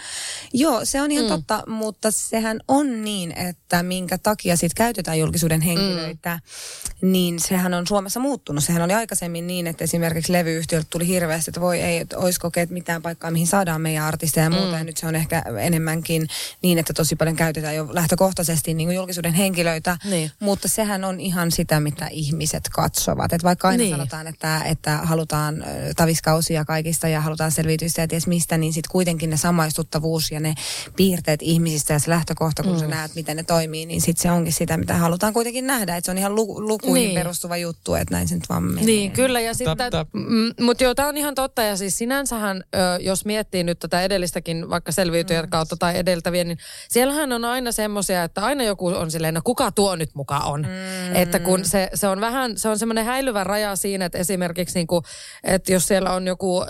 joo, se on ihan Mm. totta, mutta sehän on niin, että minkä takia sit käytetään julkisuuden henkilöitä, mm. niin sehän on Suomessa muuttunut. Sehän oli aikaisemmin niin, että esimerkiksi levyyhtiöltä tuli hirveästi, että voi ei, että olisiko kokeet mitään paikkaa, mihin saadaan meidän artisteja ja muuta. Mm. Ja nyt se on ehkä enemmänkin niin, että tosi paljon käytetään jo lähtökohtaisesti niin kuin julkisuuden henkilöitä. Niin. Mutta sehän on ihan sitä, mitä ihmiset katsovat. Et vaikka aina Niin. sanotaan, että, että halutaan taviskausia kaikista ja halutaan selviytystä ja ties mistä, niin sitten kuitenkin ne samaistuttavuus ja ne piirteet ihmisistä ja se lähtökohta, kun mm. sä näet, miten ne toimii, niin sitten se onkin sitä, mitä halutaan kuitenkin nähdä. Että se on ihan lu- lukuihin Niin. perustuva juttu, että näin se nyt vaan menee. Niin, kyllä. Ja sitten, tää- mutta joo, tämä on ihan totta. Ja siis sinänsähän, ö, jos miettii nyt tätä edellistäkin, vaikka selviytyjät Mm. kautta tai edeltäviä, niin siellähän on aina semmoisia, että aina joku on silleen, no kuka tuo nyt mukaan on. Mm. Että kun se, se on vähän, se on semmoinen häilyvä raja siinä, että esimerkiksi niinku, että jos siellä on joku ö,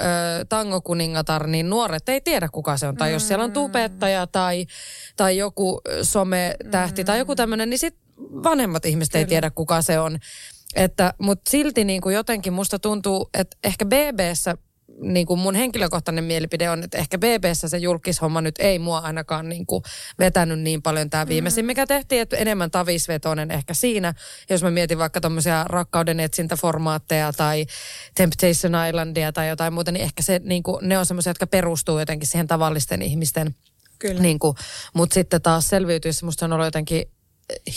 tangokuningatar, niin nuoret ei tiedä kuka se on. Tai jos siellä on tubettaja tai, tai joku sometähti tai joku tämmöinen, niin sitten vanhemmat ihmiset ei tiedä kuka se on. Että, mutta silti niin kuin jotenkin musta tuntuu, että ehkä BBssä niin kuin mun henkilökohtainen mielipide on, että ehkä BBssä se julkishomma nyt ei mua ainakaan niin kuin vetänyt niin paljon tämä viimeisin, mikä tehtiin, että enemmän tavisvetoinen ehkä siinä. Jos mä mietin vaikka tämmöisiä rakkauden etsintäformaatteja tai Temptation Islandia tai jotain muuta, niin ehkä se, niin kuin, ne on semmoisia, jotka perustuu jotenkin siihen tavallisten ihmisten. Kyllä. Niin kuin, mutta sitten taas selviytyessä musta on ollut jotenkin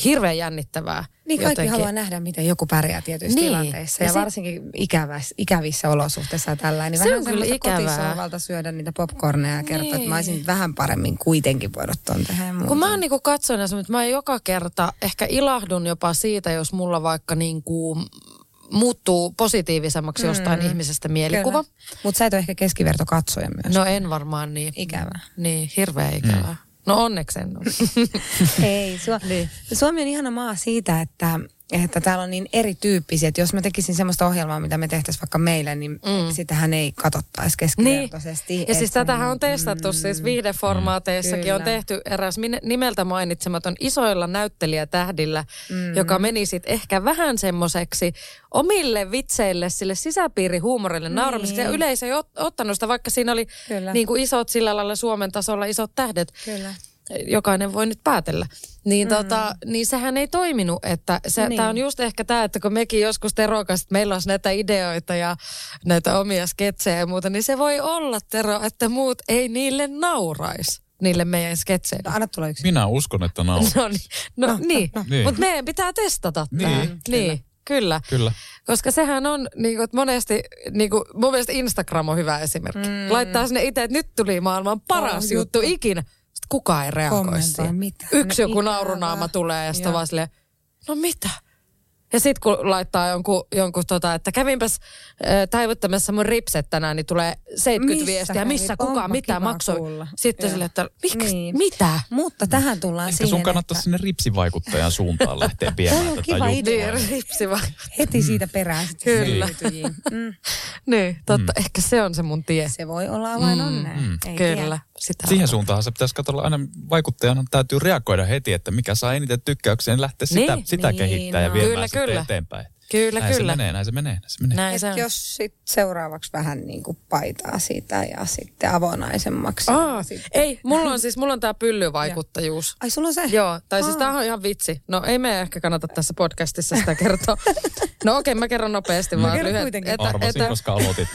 hirveän jännittävää. Niin kaikki jotenkin. haluaa nähdä, miten joku pärjää tietyissä Niin. tilanteissa. Ja Ja, se- varsinkin ikävissä, ikävissä olosuhteissa ja tällä. Niin Se vähän on kyllä ikävää. syödä niitä popcorneja ja kertoa, Niin. että mä olisin vähän paremmin kuitenkin voinut ton tehdä. Kun mä oon niinku semmoinen, että mä joka kerta ehkä ilahdun jopa siitä, jos mulla vaikka niinku muuttuu positiivisemmaksi jostain ihmisestä mielikuva. Mutta sä et ole ehkä keskiverto katsoja myös. No en varmaan niin. Ikävää. Niin, hirveän ikävää. No onneksi en ole. Ei, Su- Niin. Suomi on ihana maa siitä, että, että täällä on niin erityyppisiä. Että jos mä tekisin semmoista ohjelmaa, mitä me tehtäisiin vaikka meille, niin mm. sitähän ei katsottaisi keskivertoisesti. Niin. Ja siis tätähän on testattu siis viihdeformaateissakin. On Kyllä. tehty eräs nimeltä mainitsematon isoilla näyttelijätähdillä, mm. joka meni sitten ehkä vähän semmoiseksi omille vitseille, sille sisäpiirihuumorille niin. Ja yleisö ei ot- ottanut sitä, vaikka siinä oli Kyllä. niin kuin isot sillä lailla Suomen tasolla isot tähdet. Kyllä. jokainen voi nyt päätellä. Niin, mm. tota, niin sehän ei toiminut, että se, Niin. tämä on just ehkä tämä, että kun mekin joskus Terokas, että meillä olisi näitä ideoita ja näitä omia sketsejä ja muuta, niin se voi olla Tero, että muut ei niille nauraisi, niille meidän sketseille. No, anna tulla yksi. Minä uskon, että naura. No, niin, no, no niin, no, Niin. mutta meidän pitää testata Niin, tämä. kyllä. Niin, kyllä. Kyllä. Koska sehän on niin kuin, että monesti, niin kuin, mun mielestä Instagram on hyvä esimerkki. Mm. Laittaa sinne itse, että nyt tuli maailman paras Oh, juttu ikinä. Kukaan ei reagoi siihen. mitään. Yksi No joku naurunaama tulee ja sitten vaan silleen, no mitä? Ja sitten kun laittaa jonkun, jonkun tota, että kävinpäs äh, taivuttamassa mun ripset tänään, niin tulee 70 Missä viestiä, missä kuka, Onpa mitä maksoi. kuulla. Sitten sille, että miksi, Niin. mitä? Mutta tähän tullaan Ehkä siihen, sun kannattaisi sinne ripsivaikuttajan suuntaan lähteä viemään tätä kiva juttua. idea. Niin, ripsi vaan. heti siitä perään sitten Kyllä. Mm. Niin, totta. Mm. Ehkä se on se mun tie. Se voi olla avain mm, onneen. Mm. Ei Kyllä. Tiedä. Sitä Siihen suuntaan se pitäisi katsella aina vaikuttajan täytyy reagoida heti, että mikä saa eniten tykkäyksiä, niin lähteä sitä, niin, sitä niin, kehittää no. ja viemään kyllä, kyllä. eteenpäin. Kyllä, näin kyllä. Se menee, näin se menee, näin se menee. Näin se on. Jos sit seuraavaksi vähän niin kuin paitaa sitä ja sitten avonaisemmaksi. Aa, sitten. ei, mulla on siis, mulla on tää pyllyvaikuttajuus. Ai sulla on se? Joo, tai Aa. siis tää on ihan vitsi. No ei me ehkä kannata tässä podcastissa sitä kertoa. no okei, okay, mä kerron nopeasti mä vaan lyhyet. Kuitenkin. Että, Arvasin, että... koska aloitit.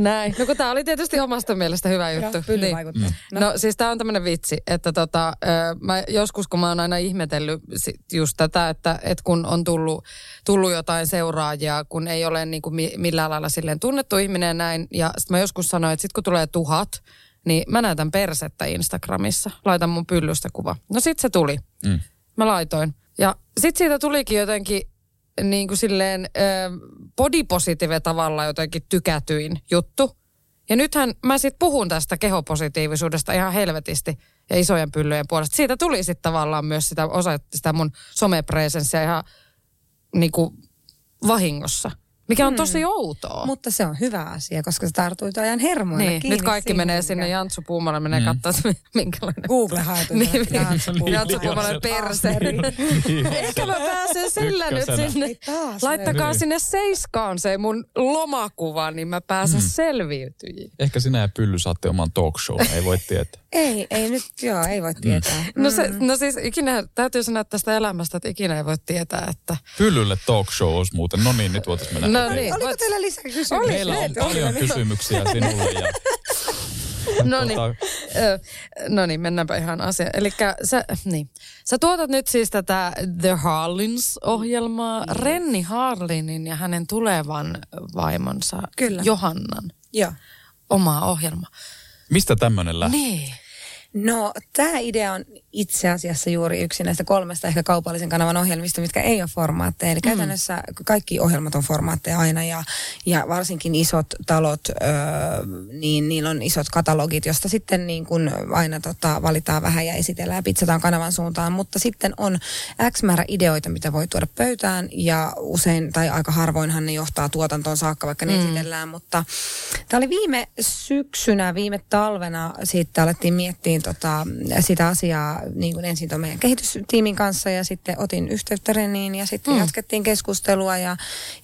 Näin. No kun tää oli tietysti omasta mielestä hyvä juttu. Joo, niin. Mm. No. no siis tää on tämmönen vitsi, että tota, mä joskus kun mä oon aina ihmetellyt just tätä, että, että kun on tullut, tullut jotain seuraajia, kun ei ole niin kuin millään lailla silleen tunnettu ihminen ja näin. Ja sitten mä joskus sanoin, että sitten kun tulee tuhat, niin mä näytän persettä Instagramissa. Laitan mun pyllystä kuva. No sit se tuli. Mm. Mä laitoin. Ja sit siitä tulikin jotenkin niin kuin silleen body positive tavalla jotenkin tykätyin juttu. Ja nythän mä sitten puhun tästä kehopositiivisuudesta ihan helvetisti ja isojen pyllyjen puolesta. Siitä tuli sitten tavallaan myös sitä, osa sitä mun somepresenssiä ihan niin kuin vahingossa. Mikä on hmm. tosi outoa. Mutta se on hyvä asia, koska se tartuit ajan hermoille niin, Nyt kaikki siihen, menee sinne Jantsu Puumalle, menee mm. katsoa, minkälainen. Google haetuu niin, Jantsu Puumalle perse. Ehkä mä pääsen sillä nyt sinne. Laittakaa niin. sinne seiskaan se mun lomakuva, niin mä pääsen mm. selviytyjiin. Ehkä sinä ja Pylly saatte oman talk show, ei voi tietää. Ei, ei nyt, joo, ei voi tietää. Mm. No, se, no siis ikinä, täytyy sanoa tästä elämästä, että ikinä ei voi tietää, että... Pyllylle talk show olisi muuten, no niin, nyt voitaisiin mennä No niin. Oliko teillä lisää kysymyksiä? Meillä on paljon kysymyksiä sinulle. Ja... No niin, no niin, mennäänpä ihan asiaan. Eli sä, niin. sä tuotat nyt siis tätä The Harlins-ohjelmaa, yes. Renni Harlinin ja hänen tulevan vaimonsa Kyllä. Johannan. Joo. Oma ohjelma. Mistä tämmöinen lähti? Niin. No tämä idea on itse asiassa juuri yksi näistä kolmesta ehkä kaupallisen kanavan ohjelmista, mitkä ei ole formaatteja. Eli mm. käytännössä kaikki ohjelmat on formaatteja aina ja, ja varsinkin isot talot, ö, niin niillä on isot katalogit, josta sitten niin kuin aina tota, valitaan vähän ja esitellään ja pitsataan kanavan suuntaan. Mutta sitten on X määrä ideoita, mitä voi tuoda pöytään ja usein tai aika harvoinhan ne johtaa tuotantoon saakka, vaikka ne mm. esitellään. Mutta tämä oli viime syksynä, viime talvena, siitä alettiin miettiä tota, sitä asiaa niin kuin ensin meidän kehitystiimin kanssa ja sitten otin yhteyttä Reniin ja sitten mm. jatkettiin keskustelua ja,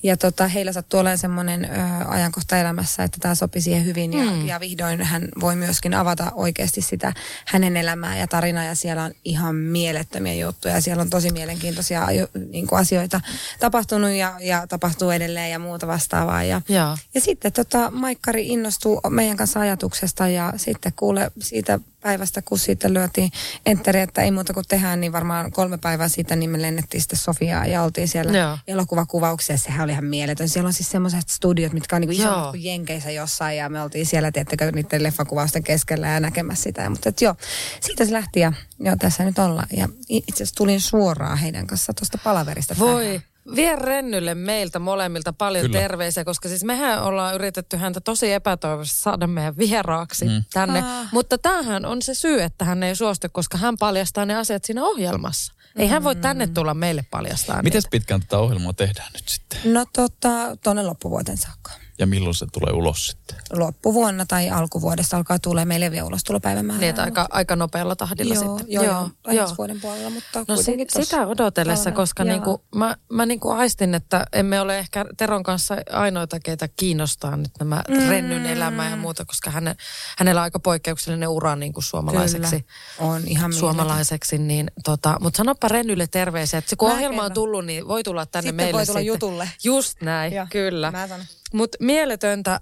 ja tota, heillä sattui olemaan semmoinen ö, ajankohta elämässä, että tämä sopi siihen hyvin ja, mm. ja vihdoin hän voi myöskin avata oikeasti sitä hänen elämää ja tarinaa ja siellä on ihan mielettömiä juttuja. Siellä on tosi mielenkiintoisia niin kuin asioita tapahtunut ja, ja tapahtuu edelleen ja muuta vastaavaa. Ja, ja. ja sitten tota, Maikkari innostuu meidän kanssa ajatuksesta ja sitten kuule siitä päivästä, kun siitä lyötiin enteri, että ei muuta kuin tehdään, niin varmaan kolme päivää siitä, niin me lennettiin sitten Sofiaan ja oltiin siellä Joo. elokuvakuvauksia. Sehän oli ihan mieletön. Siellä on siis semmoiset studiot, mitkä on niin kuin isommat kuin Jenkeissä jossain ja me oltiin siellä, tiettäkö, niiden leffakuvausten keskellä ja näkemässä sitä. Mutta et joo, siitä se lähti ja joo, tässä nyt ollaan. Ja itse asiassa tulin suoraan heidän kanssa tuosta palaverista. Voi. Tähän. Vie Rennylle meiltä molemmilta paljon Kyllä. terveisiä, koska siis mehän ollaan yritetty häntä tosi epätoivoisesti saada meidän vieraaksi mm. tänne. Ah. Mutta tämähän on se syy, että hän ei suostu, koska hän paljastaa ne asiat siinä ohjelmassa. Ei hän voi tänne mm. tulla meille paljastaa Miten pitkään tätä ohjelmaa tehdään nyt sitten? No tota, tuonne loppuvuoteen saakka. Ja milloin se tulee ulos sitten? Loppuvuonna tai alkuvuodesta alkaa tulee meille vielä ulostulopäivämäärä. Niin, aika, aika nopealla tahdilla joo, sitten. Joo, joo, joo. vuoden puolella, mutta no si- sitä odotellessa, talvena. koska niinku, mä, mä niinku aistin, että emme ole ehkä Teron kanssa ainoita, keitä kiinnostaa nyt nämä mm. Rennyn elämä ja muuta, koska häne, hänellä on aika poikkeuksellinen ura niin kuin suomalaiseksi. Kyllä. On ihan Suomalaiseksi, niin tota, mutta sanoppa Rennylle terveisiä, että kun mä ohjelma kerron. on tullut, niin voi tulla tänne sitten meille voi tulla sitten. jutulle. Just näin, Joo, kyllä. Mä sanon. Mutta mieletöntä.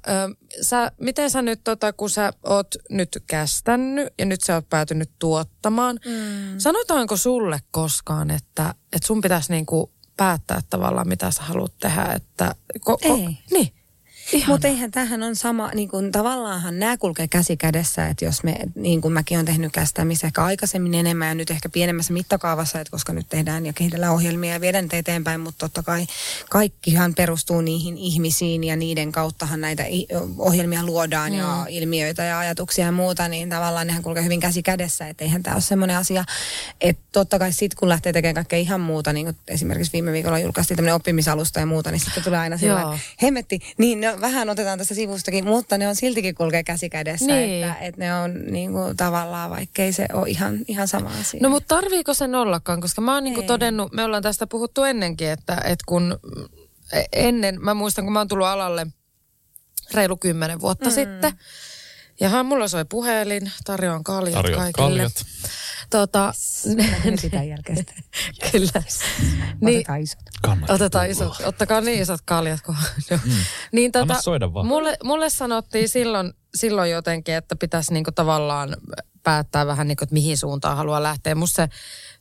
sä, miten sä nyt, tota, kun sä oot nyt kästännyt ja nyt sä oot päätynyt tuottamaan, mm. sanotaanko sulle koskaan, että, että sun pitäisi niinku päättää tavallaan, mitä sä haluat tehdä? Että, ko, ko, Ei. Niin. Mutta eihän tähän on sama, niin kuin, tavallaanhan nämä kulkee käsi kädessä, että jos me, niin kuin mäkin olen tehnyt kästämistä ehkä aikaisemmin enemmän ja nyt ehkä pienemmässä mittakaavassa, että koska nyt tehdään ja kehitellään ohjelmia ja viedään niitä eteenpäin, mutta totta kai kaikkihan perustuu niihin ihmisiin ja niiden kauttahan näitä ohjelmia luodaan mm. ja ilmiöitä ja ajatuksia ja muuta, niin tavallaan nehän kulkee hyvin käsi kädessä, että eihän tämä ole semmoinen asia, että totta kai sitten kun lähtee tekemään kaikkea ihan muuta, niin kuin esimerkiksi viime viikolla julkaistiin tämmöinen oppimisalusta ja muuta, niin sitten tulee aina sillä hemmetti, niin no, vähän otetaan tästä sivustakin, mutta ne on siltikin kulkee käsi kädessä, niin. että, että ne on niin kuin, tavallaan, vaikkei se ole ihan, ihan sama asia. No mutta tarviiko sen ollakaan, koska mä oon niin kuin todennut, me ollaan tästä puhuttu ennenkin, että, että kun ennen, mä muistan kun mä oon tullut alalle reilu kymmenen vuotta mm. sitten, ja mulla soi puhelin, tarjoan kaljat Tarjoat kaikille. Kaljat. Tota, sitä jälkeen. Kyllä. Niin, otetaan isot. Kannattaa otetaan isot. Ottakaa niin isot kaljat kuin mm. niin, tota, Anna soida vaan. Mulle, mulle sanottiin silloin, silloin jotenkin, että pitäisi niinku tavallaan päättää vähän niin kuin, että mihin suuntaan haluaa lähteä. Musta se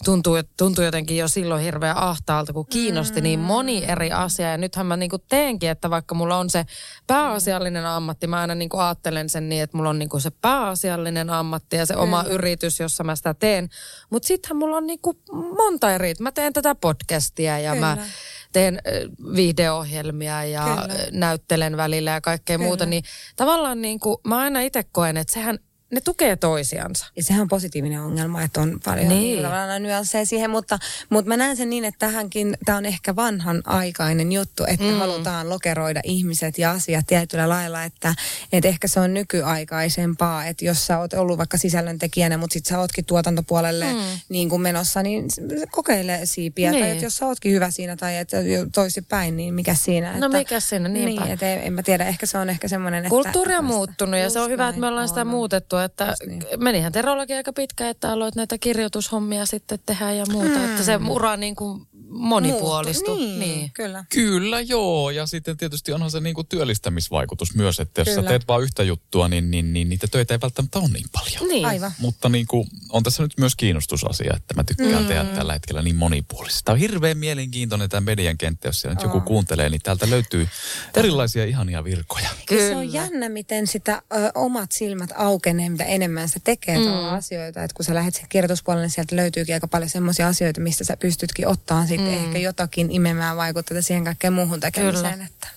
tuntuu, tuntuu jotenkin jo silloin hirveän ahtaalta, kun kiinnosti niin moni mm. eri asia. Ja nythän mä niin kuin teenkin, että vaikka mulla on se pääasiallinen ammatti, mä aina niin kuin ajattelen sen niin, että mulla on niin kuin se pääasiallinen ammatti ja se mm. oma yritys, jossa mä sitä teen. Mutta sittenhän mulla on niin kuin monta eri. Mä teen tätä podcastia ja Kyllä. mä teen videoohjelmia ja Kyllä. näyttelen välillä ja kaikkea Kyllä. muuta, niin tavallaan niin kuin, mä aina itse koen, että sehän ne tukee toisiansa. Ja sehän on positiivinen ongelma, että on paljon niin. nyansseja siihen, mutta, mutta mä näen sen niin, että tähänkin, tämä on ehkä vanhan aikainen juttu, että mm. halutaan lokeroida ihmiset ja asiat tietyllä lailla, että, että ehkä se on nykyaikaisempaa, että jos sä oot ollut vaikka sisällöntekijänä, mutta sit sä ootkin tuotantopuolelle mm. niin kuin menossa, niin kokeile siipiä. Niin. Tai että jos sä ootkin hyvä siinä tai että toisinpäin, niin mikä siinä. No että, no mikä siinä, niinpä. Niin, että en mä tiedä, ehkä se on ehkä semmoinen, että... Kulttuuri on muuttunut ja se on hyvä, että me ollaan on. sitä muutettu juttu, että niin. menihän Terollakin aika pitkä, että aloit näitä kirjoitushommia sitten tehdä ja muuta, mm. että se mm. ura niin kuin monipuolistui. Niin, niin, kyllä. Kyllä, joo. Ja sitten tietysti onhan se niin kuin työllistämisvaikutus myös, että jos kyllä. sä teet vaan yhtä juttua, niin, niin, niin niitä töitä ei välttämättä ole niin paljon. Niin. Aivan. Mutta niin kuin, on tässä nyt myös kiinnostusasia, että mä tykkään mm. tehdä tällä hetkellä niin monipuolisesti. Tämä on hirveän mielenkiintoinen tämä median kenttä, jos siellä nyt joku kuuntelee, niin täältä löytyy erilaisia ihania virkoja. Kyllä. Se on jännä, miten sitä ö, omat silmät aukenee, mitä enemmän sä tekee mm. asioita. Että kun sä lähdet sen kirjoituspuolelle, niin sieltä löytyykin aika paljon semmoisia asioita, mistä sä pystytkin ottaa sitten mm. ehkä jotakin imemään vaikuttaa siihen kaikkeen muuhun tekemiseen. Että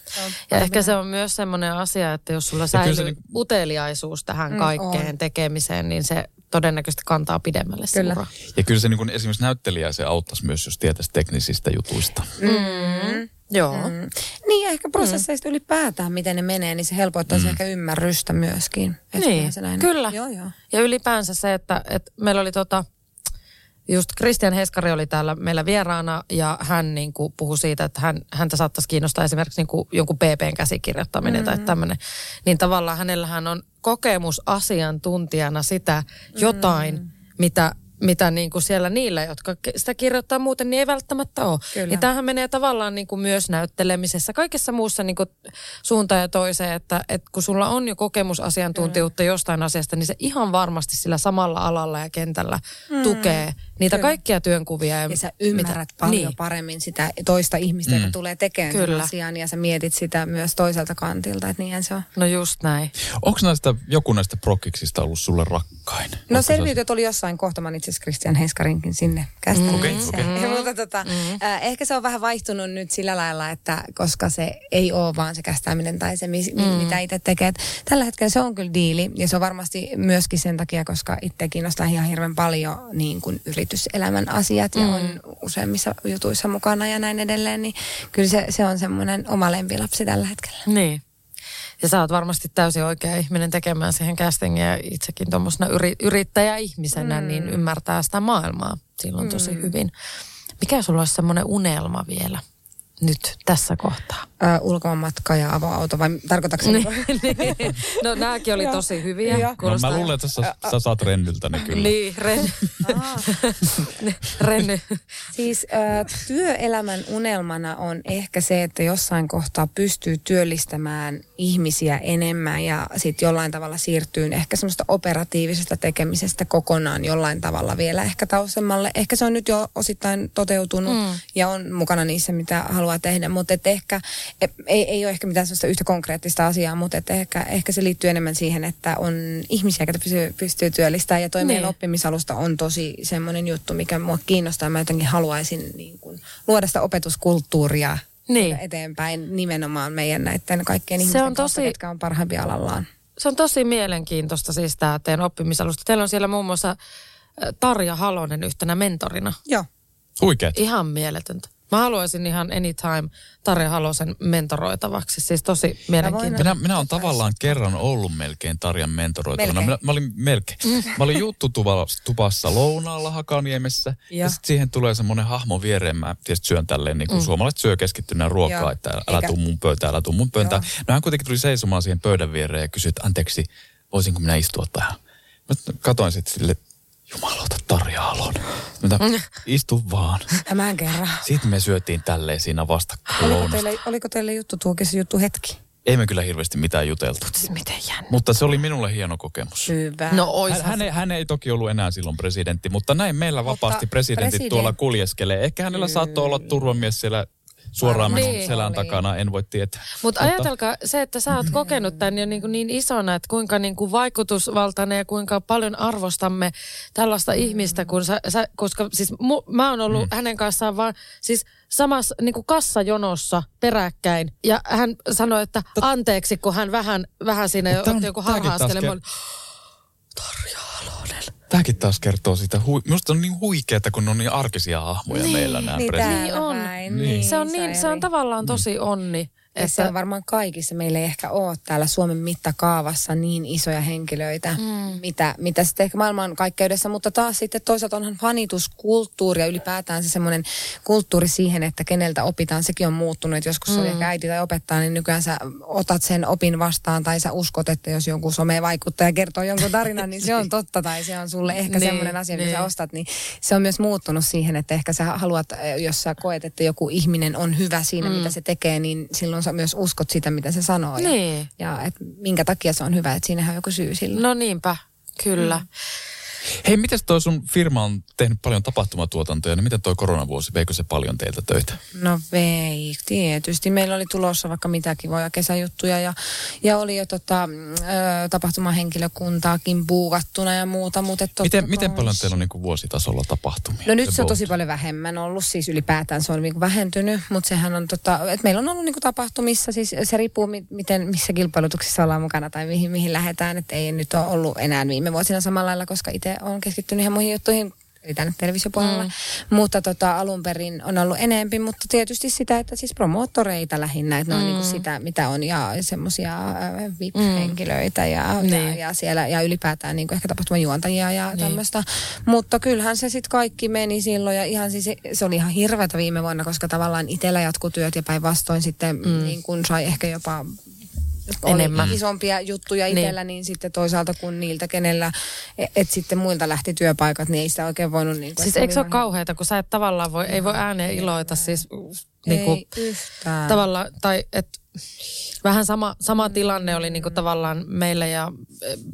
ja ehkä se on myös semmoinen asia, että jos sulla säilyy se, niin... uteliaisuus tähän mm, kaikkeen on. tekemiseen, niin se todennäköisesti kantaa pidemmälle kyllä. Seuraa. Ja kyllä se niin kuin esimerkiksi näyttelijä se auttaisi myös, jos tietäisi teknisistä jutuista. Mm. Joo. Mm. Niin ja ehkä prosesseista mm. ylipäätään, miten ne menee, niin se helpottaisi mm. ehkä ymmärrystä myöskin. niin, kyllä. Joo, joo. Ja ylipäänsä se, että, että meillä oli tota, just Christian Heskari oli täällä meillä vieraana ja hän niin kuin puhui siitä, että hän, häntä saattaisi kiinnostaa esimerkiksi niin kuin jonkun PPn käsikirjoittaminen mm-hmm. tai tämmöinen. Niin tavallaan hänellähän on kokemus asiantuntijana sitä jotain, mm-hmm. mitä mitä niin kuin siellä niillä, jotka sitä kirjoittaa muuten, niin ei välttämättä ole. Kyllä. Niin tämähän menee tavallaan niin kuin myös näyttelemisessä, kaikessa muussa niin kuin suuntaan ja toiseen, että, että kun sulla on jo kokemusasiantuntijuutta Kyllä. jostain asiasta, niin se ihan varmasti sillä samalla alalla ja kentällä mm. tukee niitä Kyllä. kaikkia työnkuvia. Ja, ja sä ymmärrät mitä, paljon niin. paremmin sitä toista ihmistä, mm. joka tulee tekemään Kyllä. asian ja sä mietit sitä myös toiselta kantilta, että niinhän se on. No just näin. Onko näistä, joku näistä prokkiksista ollut sulle rakkain? No selviytyt oli jossain kohta, mä itse asiassa Christian Heskarinkin sinne käsittelyyn. Mm. Okay, okay. Mutta tota, mm. äh, ehkä se on vähän vaihtunut nyt sillä lailla, että koska se ei ole vaan se kästäminen tai se, mi- mm. mitä itse tekee. Tällä hetkellä se on kyllä diili ja se on varmasti myöskin sen takia, koska itse kiinnostaa ihan hirveän paljon niin kuin yrityselämän asiat ja mm. on useimmissa jutuissa mukana ja näin edelleen. Niin kyllä se, se on semmoinen oma lempilapsi tällä hetkellä. Niin. Ja sä oot varmasti täysin oikea ihminen tekemään siihen castingia ja itsekin tuommoisena yri, yrittäjäihmisenä mm. niin ymmärtää sitä maailmaa silloin mm. tosi hyvin. Mikä sulla olisi semmoinen unelma vielä? nyt tässä kohtaa? Ö, ulkomaanmatka ja avoauto, vai tarkoitatko niin, niin. No nämäkin oli tosi hyviä. No, mä luulen, että sä, sä saat Rennyltä ne kyllä. Niin, ren... Renny. Siis ö, työelämän unelmana on ehkä se, että jossain kohtaa pystyy työllistämään ihmisiä enemmän ja sitten jollain tavalla siirtyy ehkä semmoista operatiivisesta tekemisestä kokonaan jollain tavalla vielä ehkä tausemmalle. Ehkä se on nyt jo osittain toteutunut mm. ja on mukana niissä, mitä haluaa tehdä, mutta ehkä, ei, ei ole ehkä mitään sellaista yhtä konkreettista asiaa, mutta et ehkä, ehkä se liittyy enemmän siihen, että on ihmisiä, jotka pystyy, pystyy työllistämään ja toi meidän Niin. oppimisalusta on tosi semmoinen juttu, mikä mua kiinnostaa. Mä jotenkin haluaisin niin kuin, luoda sitä opetuskulttuuria Niin. eteenpäin nimenomaan meidän näiden kaikkien Se ihmisten on kautta, tosi- ketkä on parhaimpia alallaan. Se on tosi mielenkiintoista siis tämä teidän oppimisalusta. Teillä on siellä muun muassa Tarja Halonen yhtenä mentorina. Joo. Huikeet. Ihan mieletöntä. Mä haluaisin ihan anytime Tarja Halosen mentoroitavaksi. Siis tosi mielenkiintoista. Minä, minä olen tavallaan kerran ollut melkein Tarjan mentoroitavana. Melkein. Minä, mä olin melkein. Mä olin juttutupassa lounaalla Hakaniemessä. Ja, Ja. ja sitten siihen tulee semmoinen hahmo viereen. Mä tietysti syön tälleen, niin kuin mm. suomalaiset syö keskittyneen ruokaa, Joo. että älä Eikä- tuu mun pöytään, älä tuu mun pöytään. No hän kuitenkin tuli seisomaan siihen pöydän viereen ja kysyi, että anteeksi, voisinko minä istua tähän? Mä katoin sitten sille, jumalauta Tarja Halonen. Mä mm. istu vaan. Tämän kerran. Sitten me syötiin tälleen siinä vastakkain Oliko teille, oliko teille juttu tuokissa juttu hetki? Ei me kyllä hirveästi mitään juteltu. Siis miten jännä. Mutta se oli minulle hieno kokemus. Hyvä. No Hän, hän, ei, hän ei toki ollut enää silloin presidentti, mutta näin meillä vapaasti Mutta presidentit president- tuolla kuljeskelee. Ehkä hänellä saattoi olla turvamies siellä suoraan minun selän oli. takana, en voi tietää. Mutta ajatelkaa se, että sä oot kokenut tämän jo niin, kuin niin isona, että kuinka niin kuin vaikutusvaltainen ja kuinka paljon arvostamme tällaista mm. ihmistä, kun sä, sä, koska siis mu, mä oon ollut mm. hänen kanssaan vaan siis samassa niin kuin kassajonossa peräkkäin. Ja hän sanoi, että anteeksi, kun hän vähän, vähän siinä Mut otti joku harha-askeleen. Tarja. Tämäkin taas kertoo siitä, hui, minusta on niin huikeaa, kun ne on niin arkisia hahmoja Niin, meillä nämä niin presidentit. Niin on. päin. Niin. Se on, niin, se on tavallaan tosi onni. Ja se on varmaan kaikissa. Meillä ei ehkä ole täällä Suomen mittakaavassa niin isoja henkilöitä, mm. mitä, mitä sitten ehkä maailmankaikkeudessa. Mutta taas sitten toisaalta onhan fanituskulttuuri ja ylipäätään se semmoinen kulttuuri siihen, että keneltä opitaan, sekin on muuttunut. Että joskus se oli ehkä äiti tai opettaja, niin nykyään sä otat sen opin vastaan tai sä uskot, että jos jonkun some-vaikuttaja kertoo jonkun tarinan, niin se on totta tai se on sulle ehkä Niin, semmoinen asia, mitä niin. sä ostat. Niin se on myös muuttunut siihen, että ehkä sä haluat, jos sä koet, että joku ihminen on hyvä siinä, mm. mitä se tekee, niin silloin sä myös uskot sitä, mitä se sanoo. Ja, Niin. ja et minkä takia se on hyvä, että siinähän on joku syy sillä. No niinpä, kyllä. Mm. Hei, miten toi sun firma on tehnyt paljon tapahtumatuotantoja, niin miten toi koronavuosi, veikö se paljon teiltä töitä? No vei, tietysti. Meillä oli tulossa vaikka mitä kivoja kesäjuttuja ja, ja oli jo tota, ö, tapahtumahenkilökuntaakin buukattuna ja muuta. Mutta totta Miten, miten kai paljon teillä on niin vuositasolla tapahtumia? No nyt se on tosi paljon vähemmän ollut, siis ylipäätään se on niinku vähentynyt, mutta sehän on tota, että meillä on ollut niinku tapahtumissa, siis se riippuu mi- miten, missä kilpailutuksissa ollaan mukana tai mihin, mihin lähdetään, että ei nyt ole ollut enää viime vuosina samalla lailla, koska itse olen keskittynyt ihan muihin juttuihin, eli tänne televisiopuolella. Mm. Mutta tota, alun perin on ollut enempi, mutta tietysti sitä, että siis promoottoreita lähinnä, että ne on niinku sitä, mitä on, ja semmoisia VIP-henkilöitä ja, ja, Niin. ja siellä, ja ylipäätään niinku ehkä tapahtumajuontajia ja niin. tämmöistä. Mutta kyllähän se sitten kaikki meni silloin, ja ihan siis, se oli ihan hirveätä viime vuonna, koska tavallaan itsellä jatkuu työt, ja päinvastoin sitten mm. niin kun sai ehkä jopa oli Enemmän. isompia juttuja Niin. itsellä, niin. niin sitten toisaalta kun niiltä, kenellä, että sitten muilta lähti työpaikat, niin ei sitä oikein voinut... Niin kuin, Siis että eikö se ole oli kauheata, kun sä et tavallaan voi, ei voi ääneen iloita siis niin kuin, Ei yhtään. tavallaan, tai et, vähän sama, sama tilanne oli niin kuin tavallaan meillä ja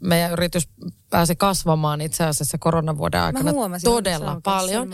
meidän yritys pääsi kasvamaan itse asiassa koronavuoden aikana huomasin, todella paljon.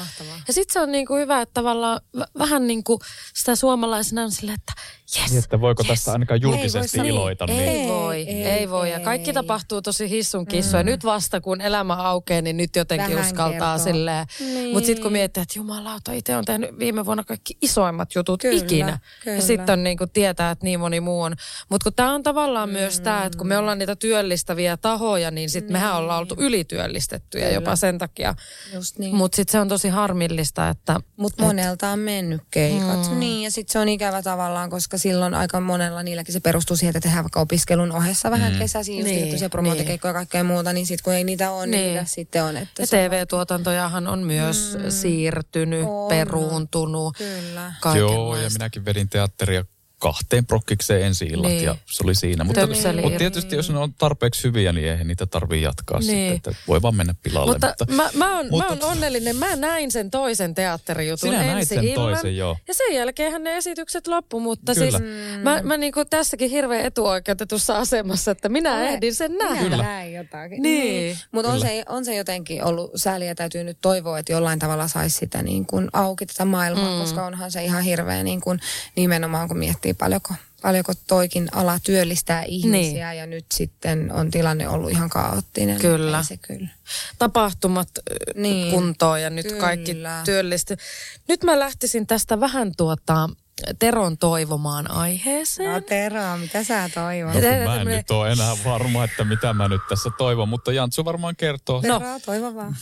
Ja sitten se on niin kuin hyvä, että tavallaan v- vähän niin kuin sitä suomalaisena on silleen, että jes, Niin, että voiko jes. tästä ainakaan Ei voi julkisesti iloita? Ei, Niin. ei voi, ei, ei voi. Ja kaikki ei. tapahtuu tosi hissun kissu. Mm. Ja nyt vasta kun elämä aukeaa, niin nyt jotenkin Vähän uskaltaa kertoo. silleen. Niin. Mutta sitten kun miettii, että jumalauta, itse on tehnyt viime vuonna kaikki isoimmat jutut Kyllä, ikinä. kyllä. Ja sitten on niin kuin tietää, että niin moni muu on. Mutta kun tämä on tavallaan mm. myös tämä, että kun me ollaan niitä työllistäviä tahoja, niin sitten niin. mehän ollaan oltu ylityöllistettyjä kyllä. jopa sen takia. Just niin. Mutta sitten se on tosi harmillista, että... Mutta monelta on mennyt keikat. Mm. Niin, ja sitten se on ikävä tavallaan, koska silloin aika monella niilläkin se perustuu siihen, että tehdään vaikka opiskelun ohessa vähän mm. kesäisiä, just Niin, niin, se promoottikeikkoja ja kaikkea muuta, niin sitten kun ei niitä ole, niin, Niin. niin sitten on. Että Ja TV-tuotantojahan on myös mm. siirtynyt, On. peruuntunut. Kyllä. Joo, ja minäkin vedin teatteria kahteen prokkikseen ensi illat Niin. ja se oli siinä. Mutta, Töpseli. mutta tietysti jos ne on tarpeeksi hyviä, niin eihän niitä tarvii jatkaa Niin. sitten. Että voi vaan mennä pilalle. Mutta, Mutta, mä, mä, oon, mutta- mä oon onnellinen. Mä näin sen toisen teatterijutun Sinä näit ensi sen illan. toisen, joo. Ja sen jälkeenhän ne esitykset loppu, mutta Kyllä. siis mä, mä niinku tässäkin hirveän etuoikeutetussa asemassa, että minä Olet. ehdin sen nähdä. Minä näin jotakin. Niin. Mutta on se, on se jotenkin ollut sääli ja täytyy nyt toivoa, että jollain tavalla saisi sitä niin kuin auki tätä maailmaa, mm. koska onhan se ihan hirveä niin kuin, nimenomaan kun miettii paljonko, paljonko toikin ala työllistää ihmisiä niin. ja nyt sitten on tilanne ollut ihan kaoottinen. Kyllä. Ei Se kyllä. Tapahtumat Niin. kuntoon ja nyt Kyllä. kaikki työllisty. Nyt mä lähtisin tästä vähän tuota Teron toivomaan aiheeseen. No Tero, mitä sä toivot? no, mä en tämmönen- nyt ole enää varma, että mitä mä nyt tässä toivon, mutta Jantsu varmaan kertoo. Tero, toivo vaan.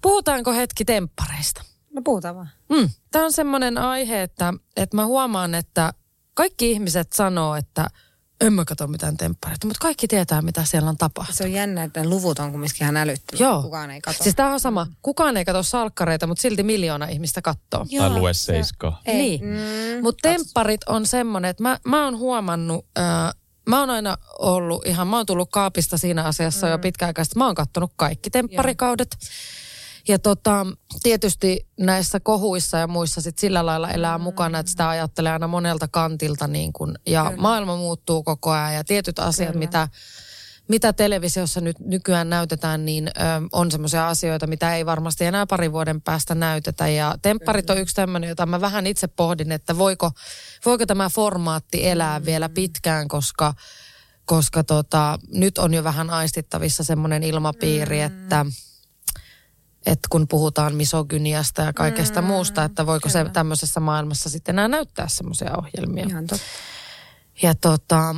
Puhutaanko hetki temppareista? No puhutaan vaan. Mm. Tämä on semmoinen aihe, että, että mä huomaan, että kaikki ihmiset sanoo, että en mä katso mitään temppareita, mutta kaikki tietää, mitä siellä on tapahtunut. Se on jännä, että ne luvut on kumminkin ihan älyttömiä. Joo. Kukaan ei katso. Siis tämä on sama. Kukaan ei katso salkkareita, mutta silti miljoona ihmistä katsoo. Tai lue seiskaa. Ei. Niin. Mm, Mutta tempparit on semmoinen, että mä, mä oon huomannut, ää, mä oon aina ollut ihan, mä oon tullut kaapista siinä asiassa mm. jo pitkäaikaisesti. Mä oon kattonut kaikki tempparikaudet. Ja tota, tietysti näissä kohuissa ja muissa sit sillä lailla elää mm. mukana, että sitä ajattelee aina monelta kantilta. Niin kun, ja Kyllä. maailma muuttuu koko ajan ja tietyt asiat, Kyllä. mitä, mitä televisiossa nyt nykyään näytetään, niin ö, on semmoisia asioita, mitä ei varmasti enää parin vuoden päästä näytetä. Ja tempparit on yksi tämmöinen, jota mä vähän itse pohdin, että voiko, voiko tämä formaatti elää mm. vielä pitkään, koska, koska tota, nyt on jo vähän aistittavissa semmoinen ilmapiiri, mm. että että kun puhutaan misogyniasta ja kaikesta mm, muusta, että voiko kyllä. se tämmöisessä maailmassa sitten enää näyttää semmoisia ohjelmia. Ihan totta. Ja tota,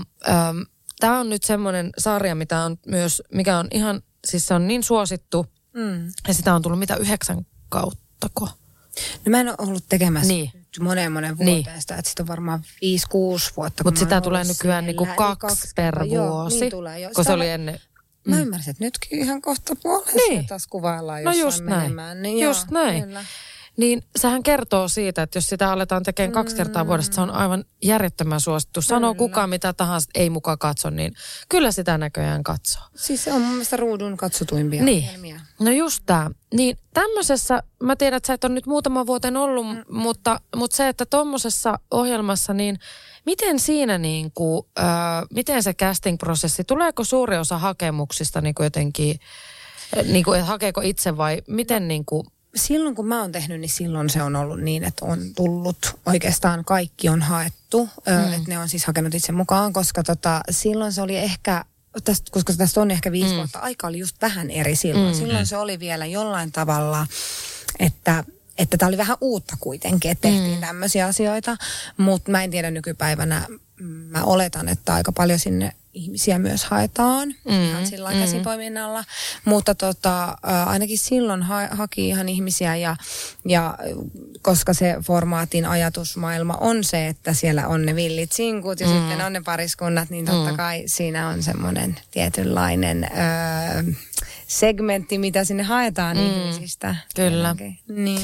tämä on nyt semmoinen sarja, mitä on myös, mikä on ihan, siis se on niin suosittu, Mm. ja sitä on tullut mitä yhdeksän kauttako. No mä en ole ollut tekemässä Niin. niin. moneen monen Niin. vuoteen sitä, että sitä on varmaan 5-6 vuotta. Mutta sitä tulee nykyään niinku Eli kaksi per joo, vuosi, Niin tulee, jo. kun se oli ennen. Mä ymmärsin, että nytkin ihan kohta puolessa Niin. niin. taas kuvaillaan No jossain just näin. menemään. Niin Just joo, näin. Kyllä. Niin sehän kertoo siitä, että jos sitä aletaan tekemään kaksi kertaa vuodesta, se on aivan järjettömän suosittu. Sanoo Kyllä. kukaan mitä tahansa, ei mukaan katso, niin kyllä sitä näköjään katsoo. Siis se on mun mielestä ruudun katsotuimpia Niin. ohjelmia. No just tämä. Niin tämmöisessä, mä tiedän, että sä et ole nyt muutama vuoten ollut, mm. mutta, mutta se, että tuommoisessa ohjelmassa, niin miten siinä niin kuin, äh, miten se casting-prosessi, tuleeko suuri osa hakemuksista niin kuin jotenkin, niin kuin, että hakeeko itse vai miten niin kuin, Silloin kun mä oon tehnyt, niin silloin se on ollut niin, että on tullut oikeastaan kaikki on haettu. Mm. Että ne on siis hakenut itse mukaan, koska tota, silloin se oli ehkä tästä, koska tästä on ehkä viisi mm. vuotta, aika oli just vähän eri silloin. Mm. Silloin se oli vielä jollain tavalla, että että tämä oli vähän uutta kuitenkin, että tehtiin mm. tämmöisiä asioita, mutta mä en tiedä nykypäivänä, mä oletan, että aika paljon sinne ihmisiä myös haetaan mm. ihan sillä mm. käsipoiminnalla, mutta tota, ainakin silloin ha- haki ihan ihmisiä ja, ja koska se formaatin ajatusmaailma on se, että siellä on ne villit sinkut ja mm. sitten on ne pariskunnat, niin totta Mm. kai siinä on semmoinen tietynlainen ö, segmentti, mitä sinne haetaan mm. ihmisistä. Kyllä. Jotenkin. Niin.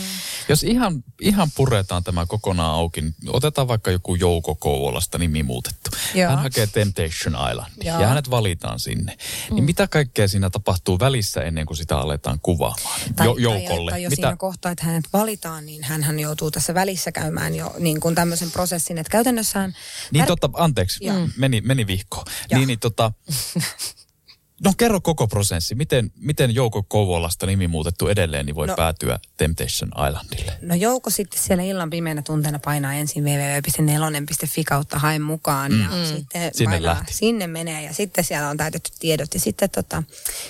Jos ihan, ihan puretaan tämä kokonaan auki, niin otetaan vaikka joku Jouko Kouvolasta nimi muutettu. Joo. Hän hakee Temptation Island Joo. ja hänet valitaan sinne. Mm. Niin mitä kaikkea siinä tapahtuu välissä ennen kuin sitä aletaan kuvaamaan? Tai, jo, joukolle. Tai, tai jo mitä? siinä kohtaa, että hänet valitaan, niin hän joutuu tässä välissä käymään jo niin kuin tämmöisen prosessin, että käytännössään... Niin tär- totta, anteeksi, Joo. meni, meni vihko. Niin, niin tota, no kerro koko prosessi. Miten, miten Jouko Kouvolasta nimi muutettu edelleen, niin voi no. Päätyä Temptation Islandille? No Jouko sitten siellä illan pimeänä tunteena painaa ensin www.nelonen.fi kautta hae mukaan ja Mm. sitten Sinne painaa, lähti. sinne menee ja sitten siellä on täytetty tiedot ja sitten tota,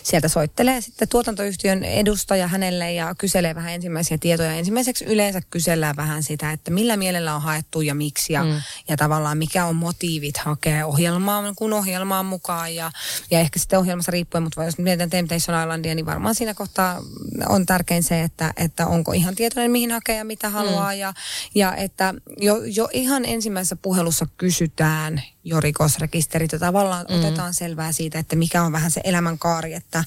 sieltä soittelee sitten tuotantoyhtiön edustaja hänelle ja kyselee vähän ensimmäisiä tietoja. Ensimmäiseksi yleensä kysellään vähän sitä, että millä mielellä on haettu ja miksi ja, mm. ja tavallaan mikä on motiivit hakea ohjelmaan, kun ohjelmaan mukaan ja, ja ehkä sitten ohjelmassa riippuen, mutta jos mietitään Temptation Islandia, niin varmaan siinä kohtaa on tärkein se, että, että onko ihan tietoinen, mihin hakee ja mitä haluaa. Mm. Ja, ja että jo, jo ihan ensimmäisessä puhelussa kysytään jo rikosrekisterit ja tavallaan mm. otetaan selvää siitä, että mikä on vähän se elämänkaari, että,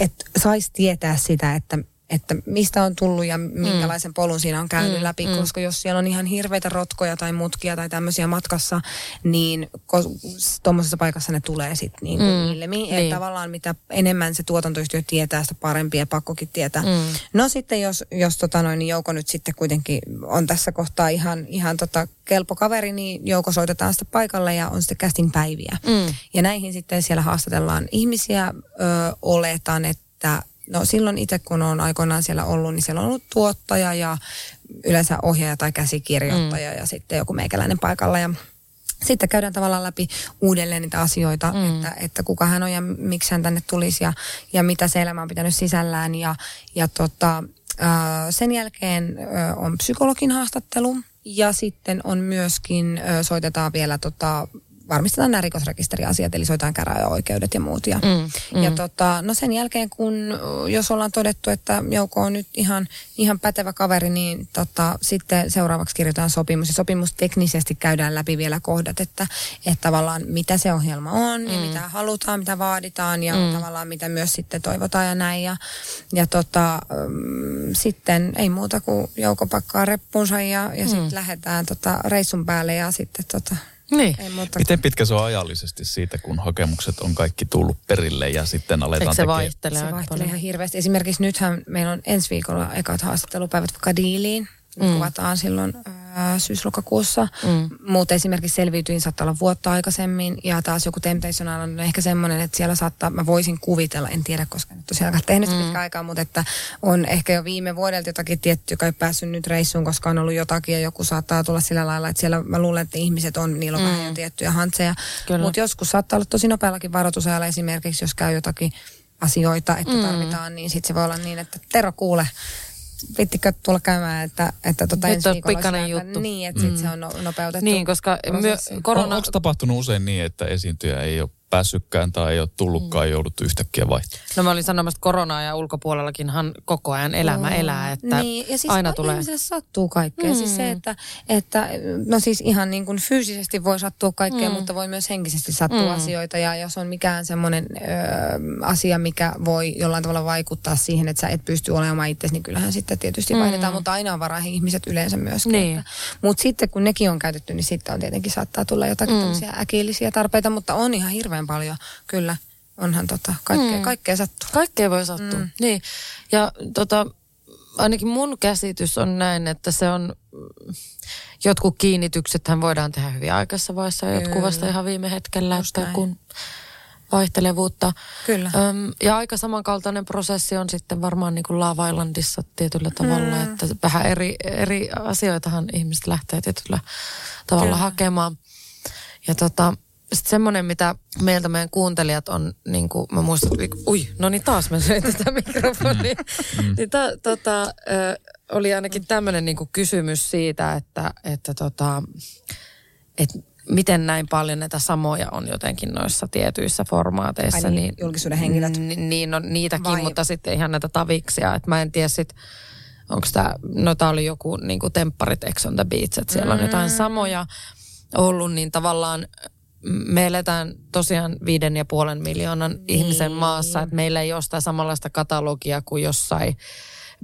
että saisi tietää sitä, että että mistä on tullut ja minkälaisen polun siinä on käynyt Mm, läpi, mm. koska jos siellä on ihan hirveitä rotkoja tai mutkia tai tämmöisiä matkassa, niin tuommoisessa paikassa ne tulee sitten niin Mm, ilmi. niin. Että tavallaan mitä enemmän se tuotantoyhtiö tietää, sitä parempi ja pakkokin tietää. Mm. No sitten jos, jos tota noin, niin Jouko nyt sitten kuitenkin on tässä kohtaa ihan, ihan tota kelpo kaveri, niin Jouko soitetaan sitten paikalle ja on sitten casting-päiviä. Mm. Ja näihin sitten siellä haastatellaan ihmisiä. Ö, oletan, että no silloin itse kun on aikoinaan siellä ollut, niin siellä on ollut tuottaja ja yleensä ohjaaja tai käsikirjoittaja mm. ja sitten joku meikäläinen paikalla ja sitten käydään tavallaan läpi uudelleen niitä asioita, mm. että, että kuka hän on ja miksi hän tänne tulisi ja, ja mitä se elämä on pitänyt sisällään. Ja, ja tota, sen jälkeen on psykologin haastattelu ja sitten on myöskin, soitetaan vielä tota, varmistetaan nämä rikosrekisteriasiat, eli soitetaan käräjäoikeudet ja muut. Ja, Mm, ja mm. tota, no sen jälkeen, kun jos ollaan todettu, että Jouko on nyt ihan, ihan pätevä kaveri, niin tota, sitten seuraavaksi kirjoitetaan sopimus. Ja sopimus teknisesti käydään läpi vielä kohdat, että, että tavallaan mitä se ohjelma on mm. ja mitä halutaan, mitä vaaditaan ja mm. tavallaan mitä myös sitten toivotaan ja näin. Ja, ja tota, mm, sitten ei muuta kuin Jouko pakkaa reppunsa ja, ja mm. sitten lähdetään tota, reissun päälle ja sitten tota, Niin. Miten pitkä se on ajallisesti siitä, kun hakemukset on kaikki tullut perille ja sitten aletaan Eikö se tekemään? vaihtele Se vaihtelee paljon? ihan hirveästi. Esimerkiksi nythän meillä on ensi viikolla ekat haastattelupäivät vaikka diiliin. Mm. kuvataan silloin syyslokakuussa. Mm. Mutta esimerkiksi selviytyin saattaa olla vuotta aikaisemmin. Ja taas joku Temptation Island on ehkä semmoinen, että siellä saattaa, mä voisin kuvitella, en tiedä, koska nyt tosiaan tehnyt Mm. pitkä aikaa, mutta että on ehkä jo viime vuodelta jotakin tietty, joka ei päässyt nyt reissuun, koska on ollut jotakin ja joku saattaa tulla sillä lailla, että siellä mä luulen, että ihmiset on, niillä on Mm. vähän jo tiettyjä hantseja. Mutta joskus saattaa olla tosi nopeallakin varoitusajalla esimerkiksi, jos käy jotakin asioita, että mm. tarvitaan, niin sitten se voi olla niin, että Tero kuule, vittikö tulla käymään, että, että tota Nyt ensi on viikolla pikainen juttu. Niin, että sitten se on no, nopeutettu. Niin, koska myö. On, korona... onko tapahtunut usein niin, että esiintyjä ei ole päässytkään tai ei ole tullutkaan Mm. jouduttu yhtäkkiä vaihtamaan? No mä olin sanomassa, että koronaa ja ulkopuolellakinhan koko ajan elämä elää, että niin, ja siis aina tulee. ihmiselle sattuu kaikkea. Mm. Siis Mm. se, että, että no siis ihan niin kuin fyysisesti voi sattua kaikkea, mm. mutta voi myös henkisesti sattua Mm. mm. asioita. Ja jos on mikään semmoinen ö, asia, mikä voi jollain tavalla vaikuttaa siihen, että sä et pysty olemaan itse, niin kyllähän sitten tietysti Mm. mm. vaihdetaan, mutta aina on varaa ihmiset yleensä myöskin. Niin. Mutta sitten kun nekin on käytetty, niin sitten on tietenkin saattaa tulla jotakin Mm. mm. tämmöisiä äkillisiä tarpeita, mutta on ihan hirveän paljon, kyllä. Onhan tota, kaikkea, Mm. kaikkea sattuu. Kaikkea voi sattua. Mm. Niin. Ja tota, ainakin mun käsitys on näin, että se on, jotkut kiinnityksethän voidaan tehdä hyvin aikaisessa vaiheessa ja jotkut vasta ihan viime hetkellä, Just että kun vaihtelevuutta. Kyllä. Öm, ja aika samankaltainen prosessi on sitten varmaan niin kuin Love Islandissa tietyllä tavalla, Mm. että vähän eri, eri asioitahan ihmiset lähtee tietyllä tavalla Kyllä. hakemaan. Ja tota, sitten semmoinen, mitä meiltä meidän kuuntelijat on, niin kuin mä muistan, että ui, no niin taas mä söin tätä mikrofonia. niin ta, tota, ö, oli ainakin tämmöinen niin kuin kysymys siitä, että, että tota, että miten näin paljon näitä samoja on jotenkin noissa tietyissä formaateissa. Ai niin, julkisuuden henkilöt. N- niin, no niitäkin, Vai- mutta sitten ihan näitä taviksia. Että mä en tiedä sit, onko tämä, no tää oli joku niin kuin tempparit Ex on the Beach, että siellä on jotain samoja ollut, niin tavallaan me eletään tosiaan viiden ja puolen miljoonan niin. ihmisen maassa, että meillä ei ole sitä samanlaista katalogia kuin jossain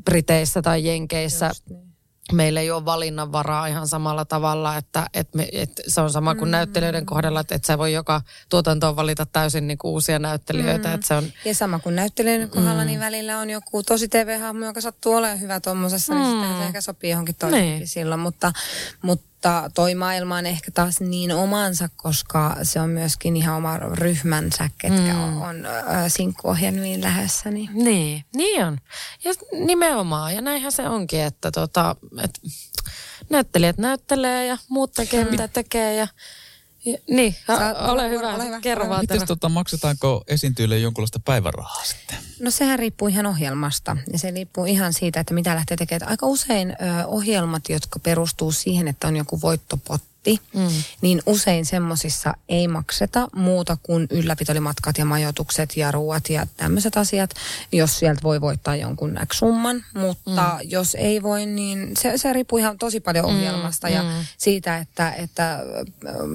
Briteissä tai Jenkeissä. niin. Meillä ei ole valinnanvaraa ihan samalla tavalla, että, että, me, että se on sama kuin mm. näyttelijöiden kohdalla, että, että sä voi joka tuotantoon valita täysin niin kuin uusia näyttelijöitä. Mm. Että se on, Ja sama kuin näyttelijän kohdalla, mm. niin välillä on joku tosi TV-hahmo, joka sattuu olemaan hyvä tuommoisessa, mm. niin sitten se ehkä sopii johonkin toiseenkin Niin. niin. silloin. Mutta, mutta toi maailma on ehkä taas niin omansa, koska se on myöskin ihan oma ryhmänsä, ketkä mm. on, on äh, sinkkuohjelmiin lähdössä. Niin. Niin, niin on. Ja nimenomaan, ja näinhän se onkin, että tota, et näyttelijät näyttelee ja muut tekee mitä tekee ja, ja niin, Saa- ole, ole- hyvä, ole hyvä. kerro vaan Miten tota, maksetaanko esiintyjille jonkunlaista päivärahaa sitten? No sehän riippuu ihan ohjelmasta ja se riippuu ihan siitä, että mitä lähtee tekemään. Aika usein ö, ohjelmat, jotka perustuu siihen, että on joku voittopotti, paketti, mm. niin usein semmoisissa ei makseta muuta kuin ylläpitolimatkat ja majoitukset ja ruuat ja tämmöiset asiat, jos sieltä voi voittaa jonkun X-summan. Mutta mm. jos ei voi, niin se, se riippuu ihan tosi paljon Mm, ohjelmasta ja siitä, että, että äh,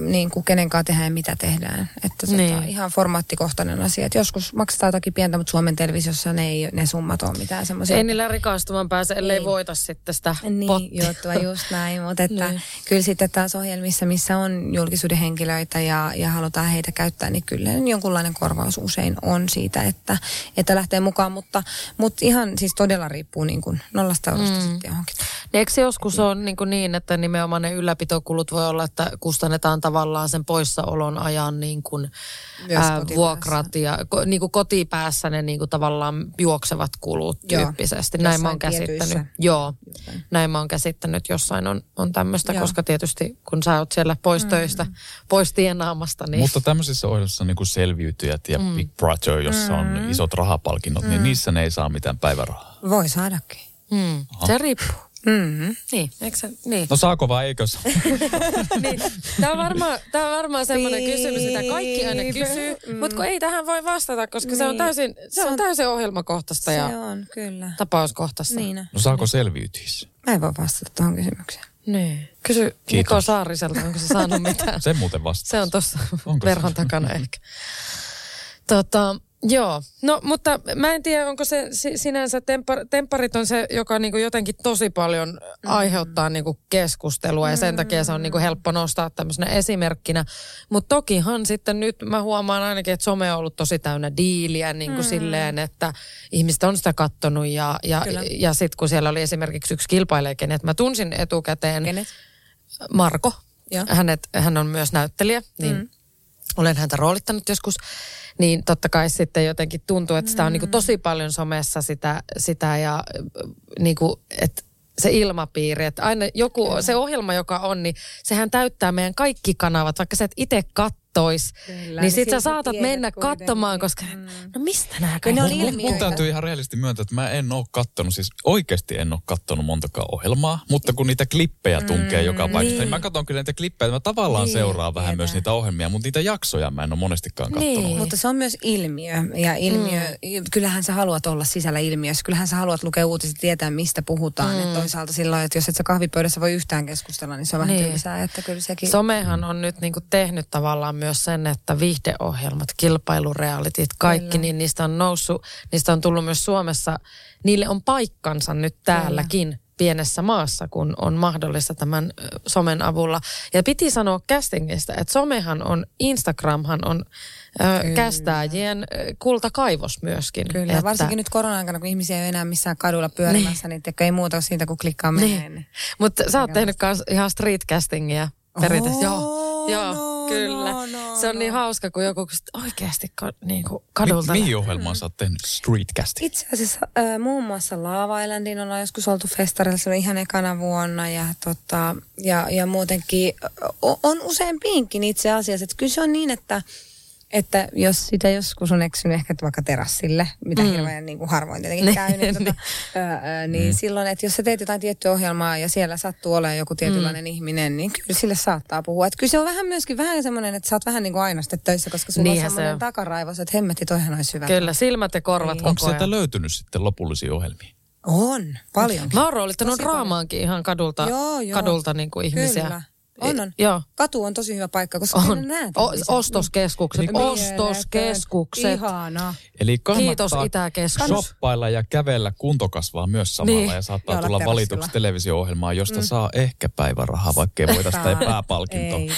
niin kuin kenen kanssa tehdään ja mitä tehdään. Että tota, Niin. ihan formaattikohtainen asia. Et joskus maksetaan jotakin pientä, mutta Suomen televisiossa ne, ei, ne summat ole mitään semmoisia. Ei niillä rikastumaan pääse, ellei Ei. voita sitten sitä Niin, pottia. juttua just näin, mutta että Niin. kyllä sitten taas ohjelmissa, missä on julkisuuden henkilöitä ja, ja halutaan heitä käyttää, niin kyllä jonkunlainen korvaus usein on siitä, että, että lähtee mukaan, mutta, mutta ihan siis todella riippuu niin kuin nollasta eurosta mm. sitten johonkin. Niin Eikö se joskus ole niin, kuin niin, että nimenomaan ne ylläpitokulut voi olla, että kustannetaan tavallaan sen poissaolon ajan niin kuin, ää, vuokrat ja ko, niin kuin kotipäässä ne niin kuin tavallaan juoksevat kulut Joo. tyyppisesti. Näin mä oon käsittänyt. tietyissä. Joo, näin mä oon käsittänyt. Jossain on, on tämmöistä, koska tietysti kun sä oot siellä pois Mm. töistä, pois tienaamasta, niin... Mutta tämmöisissä ohjelmissa niin kuin selviytyjät ja mm. Big Brother, jossa on Mm. isot rahapalkinnot, niin niissä ne ei saa mitään päivärahaa. Voi saadakin. Hmm, se riippuu. Mm-hmm. Niin, eikö se, niin. No saako vai eikö saa? niin. Tämä on varmaan, tämä on varmaan semmoinen kysymys, mitä kaikki aina kysyy, Mm. mutta kun ei tähän voi vastata, koska se on Niin. täysin, se Se on on- täysin ohjelmakohtaista Se ja on, kyllä. tapauskohtaista. Niin. on. No saako selviytyjissä? Mä en voi vastata tuohon kysymykseen. Niin. Kysy Niko Kiitos. Saariselta, onko se saanut mitään. Se muuten vastaa. Se on tuossa verhon takana ehkä. Tota, joo, no mutta mä en tiedä, onko se si- sinänsä, tempar, tempparit on se, joka niinku jotenkin tosi paljon Mm. aiheuttaa niinku keskustelua ja sen takia se on niinku helppo nostaa tämmöisenä esimerkkinä. Mutta tokihan sitten nyt mä huomaan ainakin, että some on ollut tosi täynnä diiliä niin kuin silleen, että ihmiset on sitä kattonut ja, ja, Kyllä. ja sitten kun siellä oli esimerkiksi yksi kilpailija, kenet mä tunsin etukäteen, Kenet? Marko. Hänet, hän on myös näyttelijä, niin mm. olen häntä roolittanut joskus. Niin totta kai sitten jotenkin tuntuu, että sitä on niin kuin tosi paljon somessa sitä, sitä ja niin kuin, että se ilmapiiri, että aina joku, se ohjelma, joka on, niin sehän täyttää meidän kaikki kanavat, vaikka sä et itse kattois, Kyllä, niin niin sit sä saatat mennä katsomaan, koska Mm. no mistä nämä ne kaikki on on? Mun, täytyy ihan rehellisesti myöntää, että mä en ole kattonut, siis oikeasti en ole kattonut montakaan ohjelmaa, mutta kun niitä klippejä tunkee mm, joka paikasta, niin. niin mä katson kyllä niitä klippejä, mä tavallaan Niin, seuraan vähän tiedän. myös niitä ohjelmia, mutta niitä jaksoja mä en ole monestikaan kattonut. Niin. Mutta se on myös ilmiö. Ja ilmiö, mm. kyllähän sä haluat olla sisällä ilmiössä. Kyllähän sä haluat lukea uutiset ja tietää, mistä puhutaan. Mm. Et toisaalta silloin, että jos et sä kahvipöydässä voi yhtään keskustella, niin se on vähän niin. tylsää. Että kyllä sekin... Somehan on nyt niinku tehnyt tavallaan myös sen, että viihdeohjelmat, kilpailurealitit, kaikki, Kyllä. niin niistä on noussut, niistä on tullut myös Suomessa, niille on paikkansa nyt täälläkin pienessä maassa, kun on mahdollista tämän somen avulla. Ja piti sanoa castingista, että somehan on, Instagramhan on ö, kästääjien kultakaivos myöskin. Kyllä, että, varsinkin nyt korona-aikana, kun ihmisiä ei ole enää missään kadulla pyörimässä, niin, niin ei muuta siitä, kun klikkaa menee. Niin. Mutta sä oot tehnyt ihan street castingia perinteisesti. Joo, joo no, kyllä. no, no, se on niin no. hauska, kun joku oikeasti ka, niin kuin Mi- kadulta. mihin ohjelmaan sä oot tehnyt streetcasting? Itse asiassa äh, muun muassa Lava Islandin ollaan joskus oltu festarilla silloin ihan ekana vuonna ja, tota, ja, ja muutenkin on useampiinkin itse asiassa. Että kyllä se on niin, että, että jos sitä joskus on eksynyt ehkä vaikka terassille, mitä mm. hirveän niin kuin harvoin tietenkin Niin, käy, niin, tota, niin. ää, ää, niin mm. silloin, että jos sä teet jotain tiettyä ohjelmaa ja siellä sattuu olemaan joku tietynlainen mm. ihminen, niin kyllä sille saattaa puhua. Että kyllä se on vähän myöskin vähän semmoinen, että sä oot vähän niin kuin aina sitten töissä, koska sulla Niinhän on se semmoinen on. takaraivos, että hemmetti, toihan olisi hyvä. Kyllä, silmät ja korvat Niin. koko Onko sieltä löytynyt sitten lopullisia ohjelmia? On, paljon. Mä oon roolittanut raamaankin ihan kadulta, Joo, joo. kadulta niin kuin ihmisiä. Kyllä. On, on. Joo. Katu on tosi hyvä paikka, koska On. on. näet O- ostoskeskukset, Niin. ostoskeskukset. Ihanaa. Eli Kiitos Itäkeskus. shoppailla ja kävellä kuntokasvaa myös samalla Niin. ja saattaa Ja tulla valituksi televisio-ohjelmaan, josta mm. saa ehkä päivärahaa, vaikka ei voita sitä pääpalkintoa. Ei.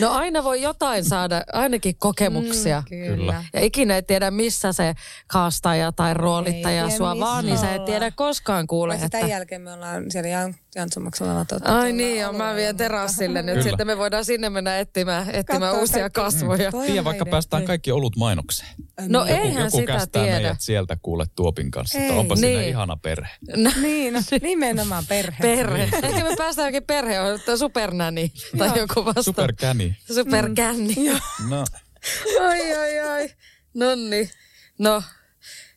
No aina voi jotain saada, ainakin kokemuksia. Kyllä. Kyllä. Ja ikinä ei tiedä, missä se kaastaja tai roolittaja tiedä, sua vaan, niin sä et tiedä koskaan kuule. Paitsi Että... tämän jälkeen me ollaan siellä Jan, Jantsumaksella Ai niin, ja mä vien terassille nyt. Kyllä. Sitten me voidaan sinne mennä etsimään, etsimään uusia kaikki. kasvoja. On Tiedä, vaikka päästään kaikki olut mainokseen. No Joku, eihän joku sitä tiedä. meidät sieltä kuule Tuopin kanssa, että Ei. onpa siinä Niin. ihana perhe. Niin, no, nimenomaan perhe. Perhe. Ehkä me päästään jokin perhe, supernäni tai joku vasta. Superkänni. No, Ai, ai, ai. Nonni. No,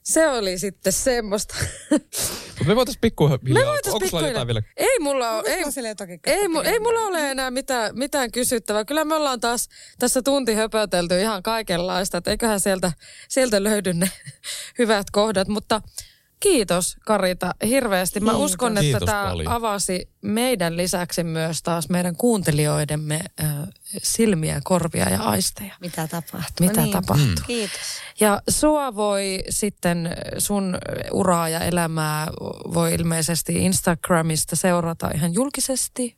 se oli sitten semmoista. Mutta me voitaisiin pikkuhiljaa. Me voitais Onko sulla pikkuhiljaa- jotain vielä? Ei mulla ole, ei, ei, mu, ei mulla ole enää mitään, mitään kysyttävää. Kyllä me ollaan taas tässä tunti höpötelty ihan kaikenlaista, että eiköhän sieltä, sieltä löydy ne hyvät kohdat. Mutta kiitos Karita hirveästi. Mä Kiitos. uskon, että Kiitos tämä paljon. avasi meidän lisäksi myös taas meidän kuuntelijoidemme äh, silmiä, korvia ja aisteja. Mitä tapahtuu? Mitä niin. tapahtuu. Mm. Kiitos. Ja sua voi sitten sun uraa ja elämää voi ilmeisesti Instagramista seurata ihan julkisesti.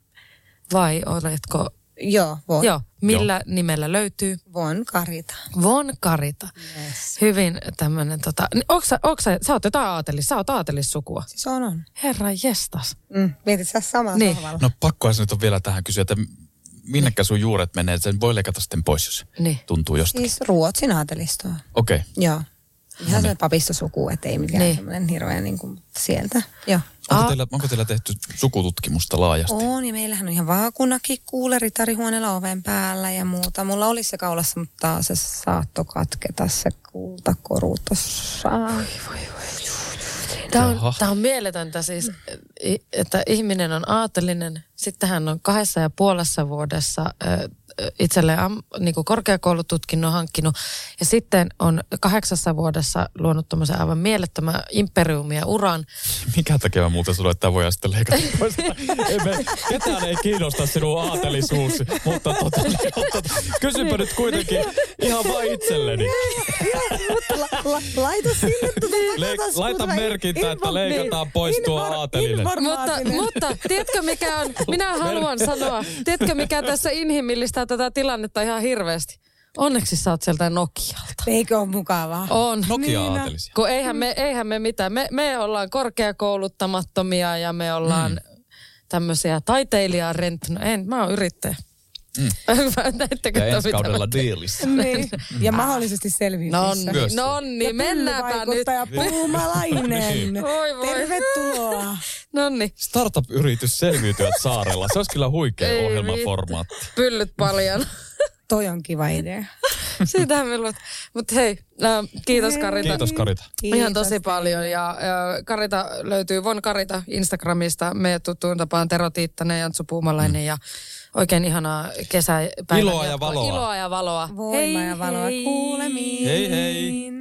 Vai oletko, Joo, voin. joo, millä nimellä löytyy? Voin karita. Von Karita. Yes. Hyvin tämmönen tota, niin onks sä, onks sä, sä oot jotain aatelis, sä oot aatelissukua. Siis on, on. Herra jestas. Mm. Mietit sä samalla Niin. sohvalla? No pakkohan se nyt on vielä tähän kysyä, että minnekä sun juuret menee. Sen voi leikata sitten pois, jos Niin. tuntuu jostakin. Siis Ruotsin aatelistoa. Okei. Okay. Joo. Ihan se papistosuku, että ei mikään Niin. niin. semmoinen hirveä niin kuin sieltä. Joo. Onko, teillä, onko teillä tehty sukututkimusta laajasti? On, ja meillähän on ihan vaakunakin kuule ritarihuoneella oven päällä ja muuta. Mulla olisi se kaulassa, mutta se saattoi katketa se kultakoru tossa. Tämä on, Jaha. tämä on mieletöntä siis, i- että ihminen on aatelinen, sitten hän on kahdessa ja puolessa vuodessa itselleen am, niin kuin korkeakoulututkinnon hankkinut ja sitten on kahdeksassa vuodessa luonut tuommoisen aivan mielettömän imperiumin ja uran. Mikä takia mä muuten sanoin, että tämä voidaan sitten leikata pois? ei me, ketään ei kiinnosta sinun aatelisuus, mutta tota, mutta kysypä nyt kuitenkin ihan vain itselleni. La, la, laita sinne tuota Le- laita merkintä, että leikataan pois tuo aatelinen. Mutta, mutta tiedätkö mikä on, minä haluan sanoa, tiedätkö mikä tässä inhimillistää tätä tilannetta ihan hirveästi? Onneksi sä oot sieltä Nokialta. Eikö ole mukavaa? On. Nokia aatelisia. Kun eihän me, eihän me mitään. Me, me ollaan korkeakouluttamattomia ja me ollaan mm. tämmöisiä taiteilijarent... No en, mä oon yrittäjä. Mm. Ja ensi kaudella Diilissä. Niin. Ja mahdollisesti selviytyissä. No, Myös. no niin, mennäänpä nyt. Ja Puumalainen. Voi voi. Tervetuloa. No niin, Startup-yritys selviytyät saarella. Se olisi kyllä huikea Ei ohjelmaformaatti. pyllyt paljon. Toi on kiva idea. Sitähän me luot. Mutta hei, äh, kiitos Karita. Kiitos Karita. Ihan tosi paljon. Ja, ja Karita löytyy Von Karita Instagramista. Me tuttuun tapaan Tero Tiittanen ja Antsu Puumalainen mm. ja oikein ihanaa kesäpäivän Iloa ja valoa. Iloa ja valoa. Voima ja valoa hei. kuulemiin. Hei, hei.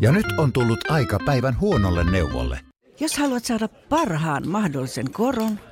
Ja nyt on tullut aika päivän huonolle neuvolle. Jos haluat saada parhaan mahdollisen koron,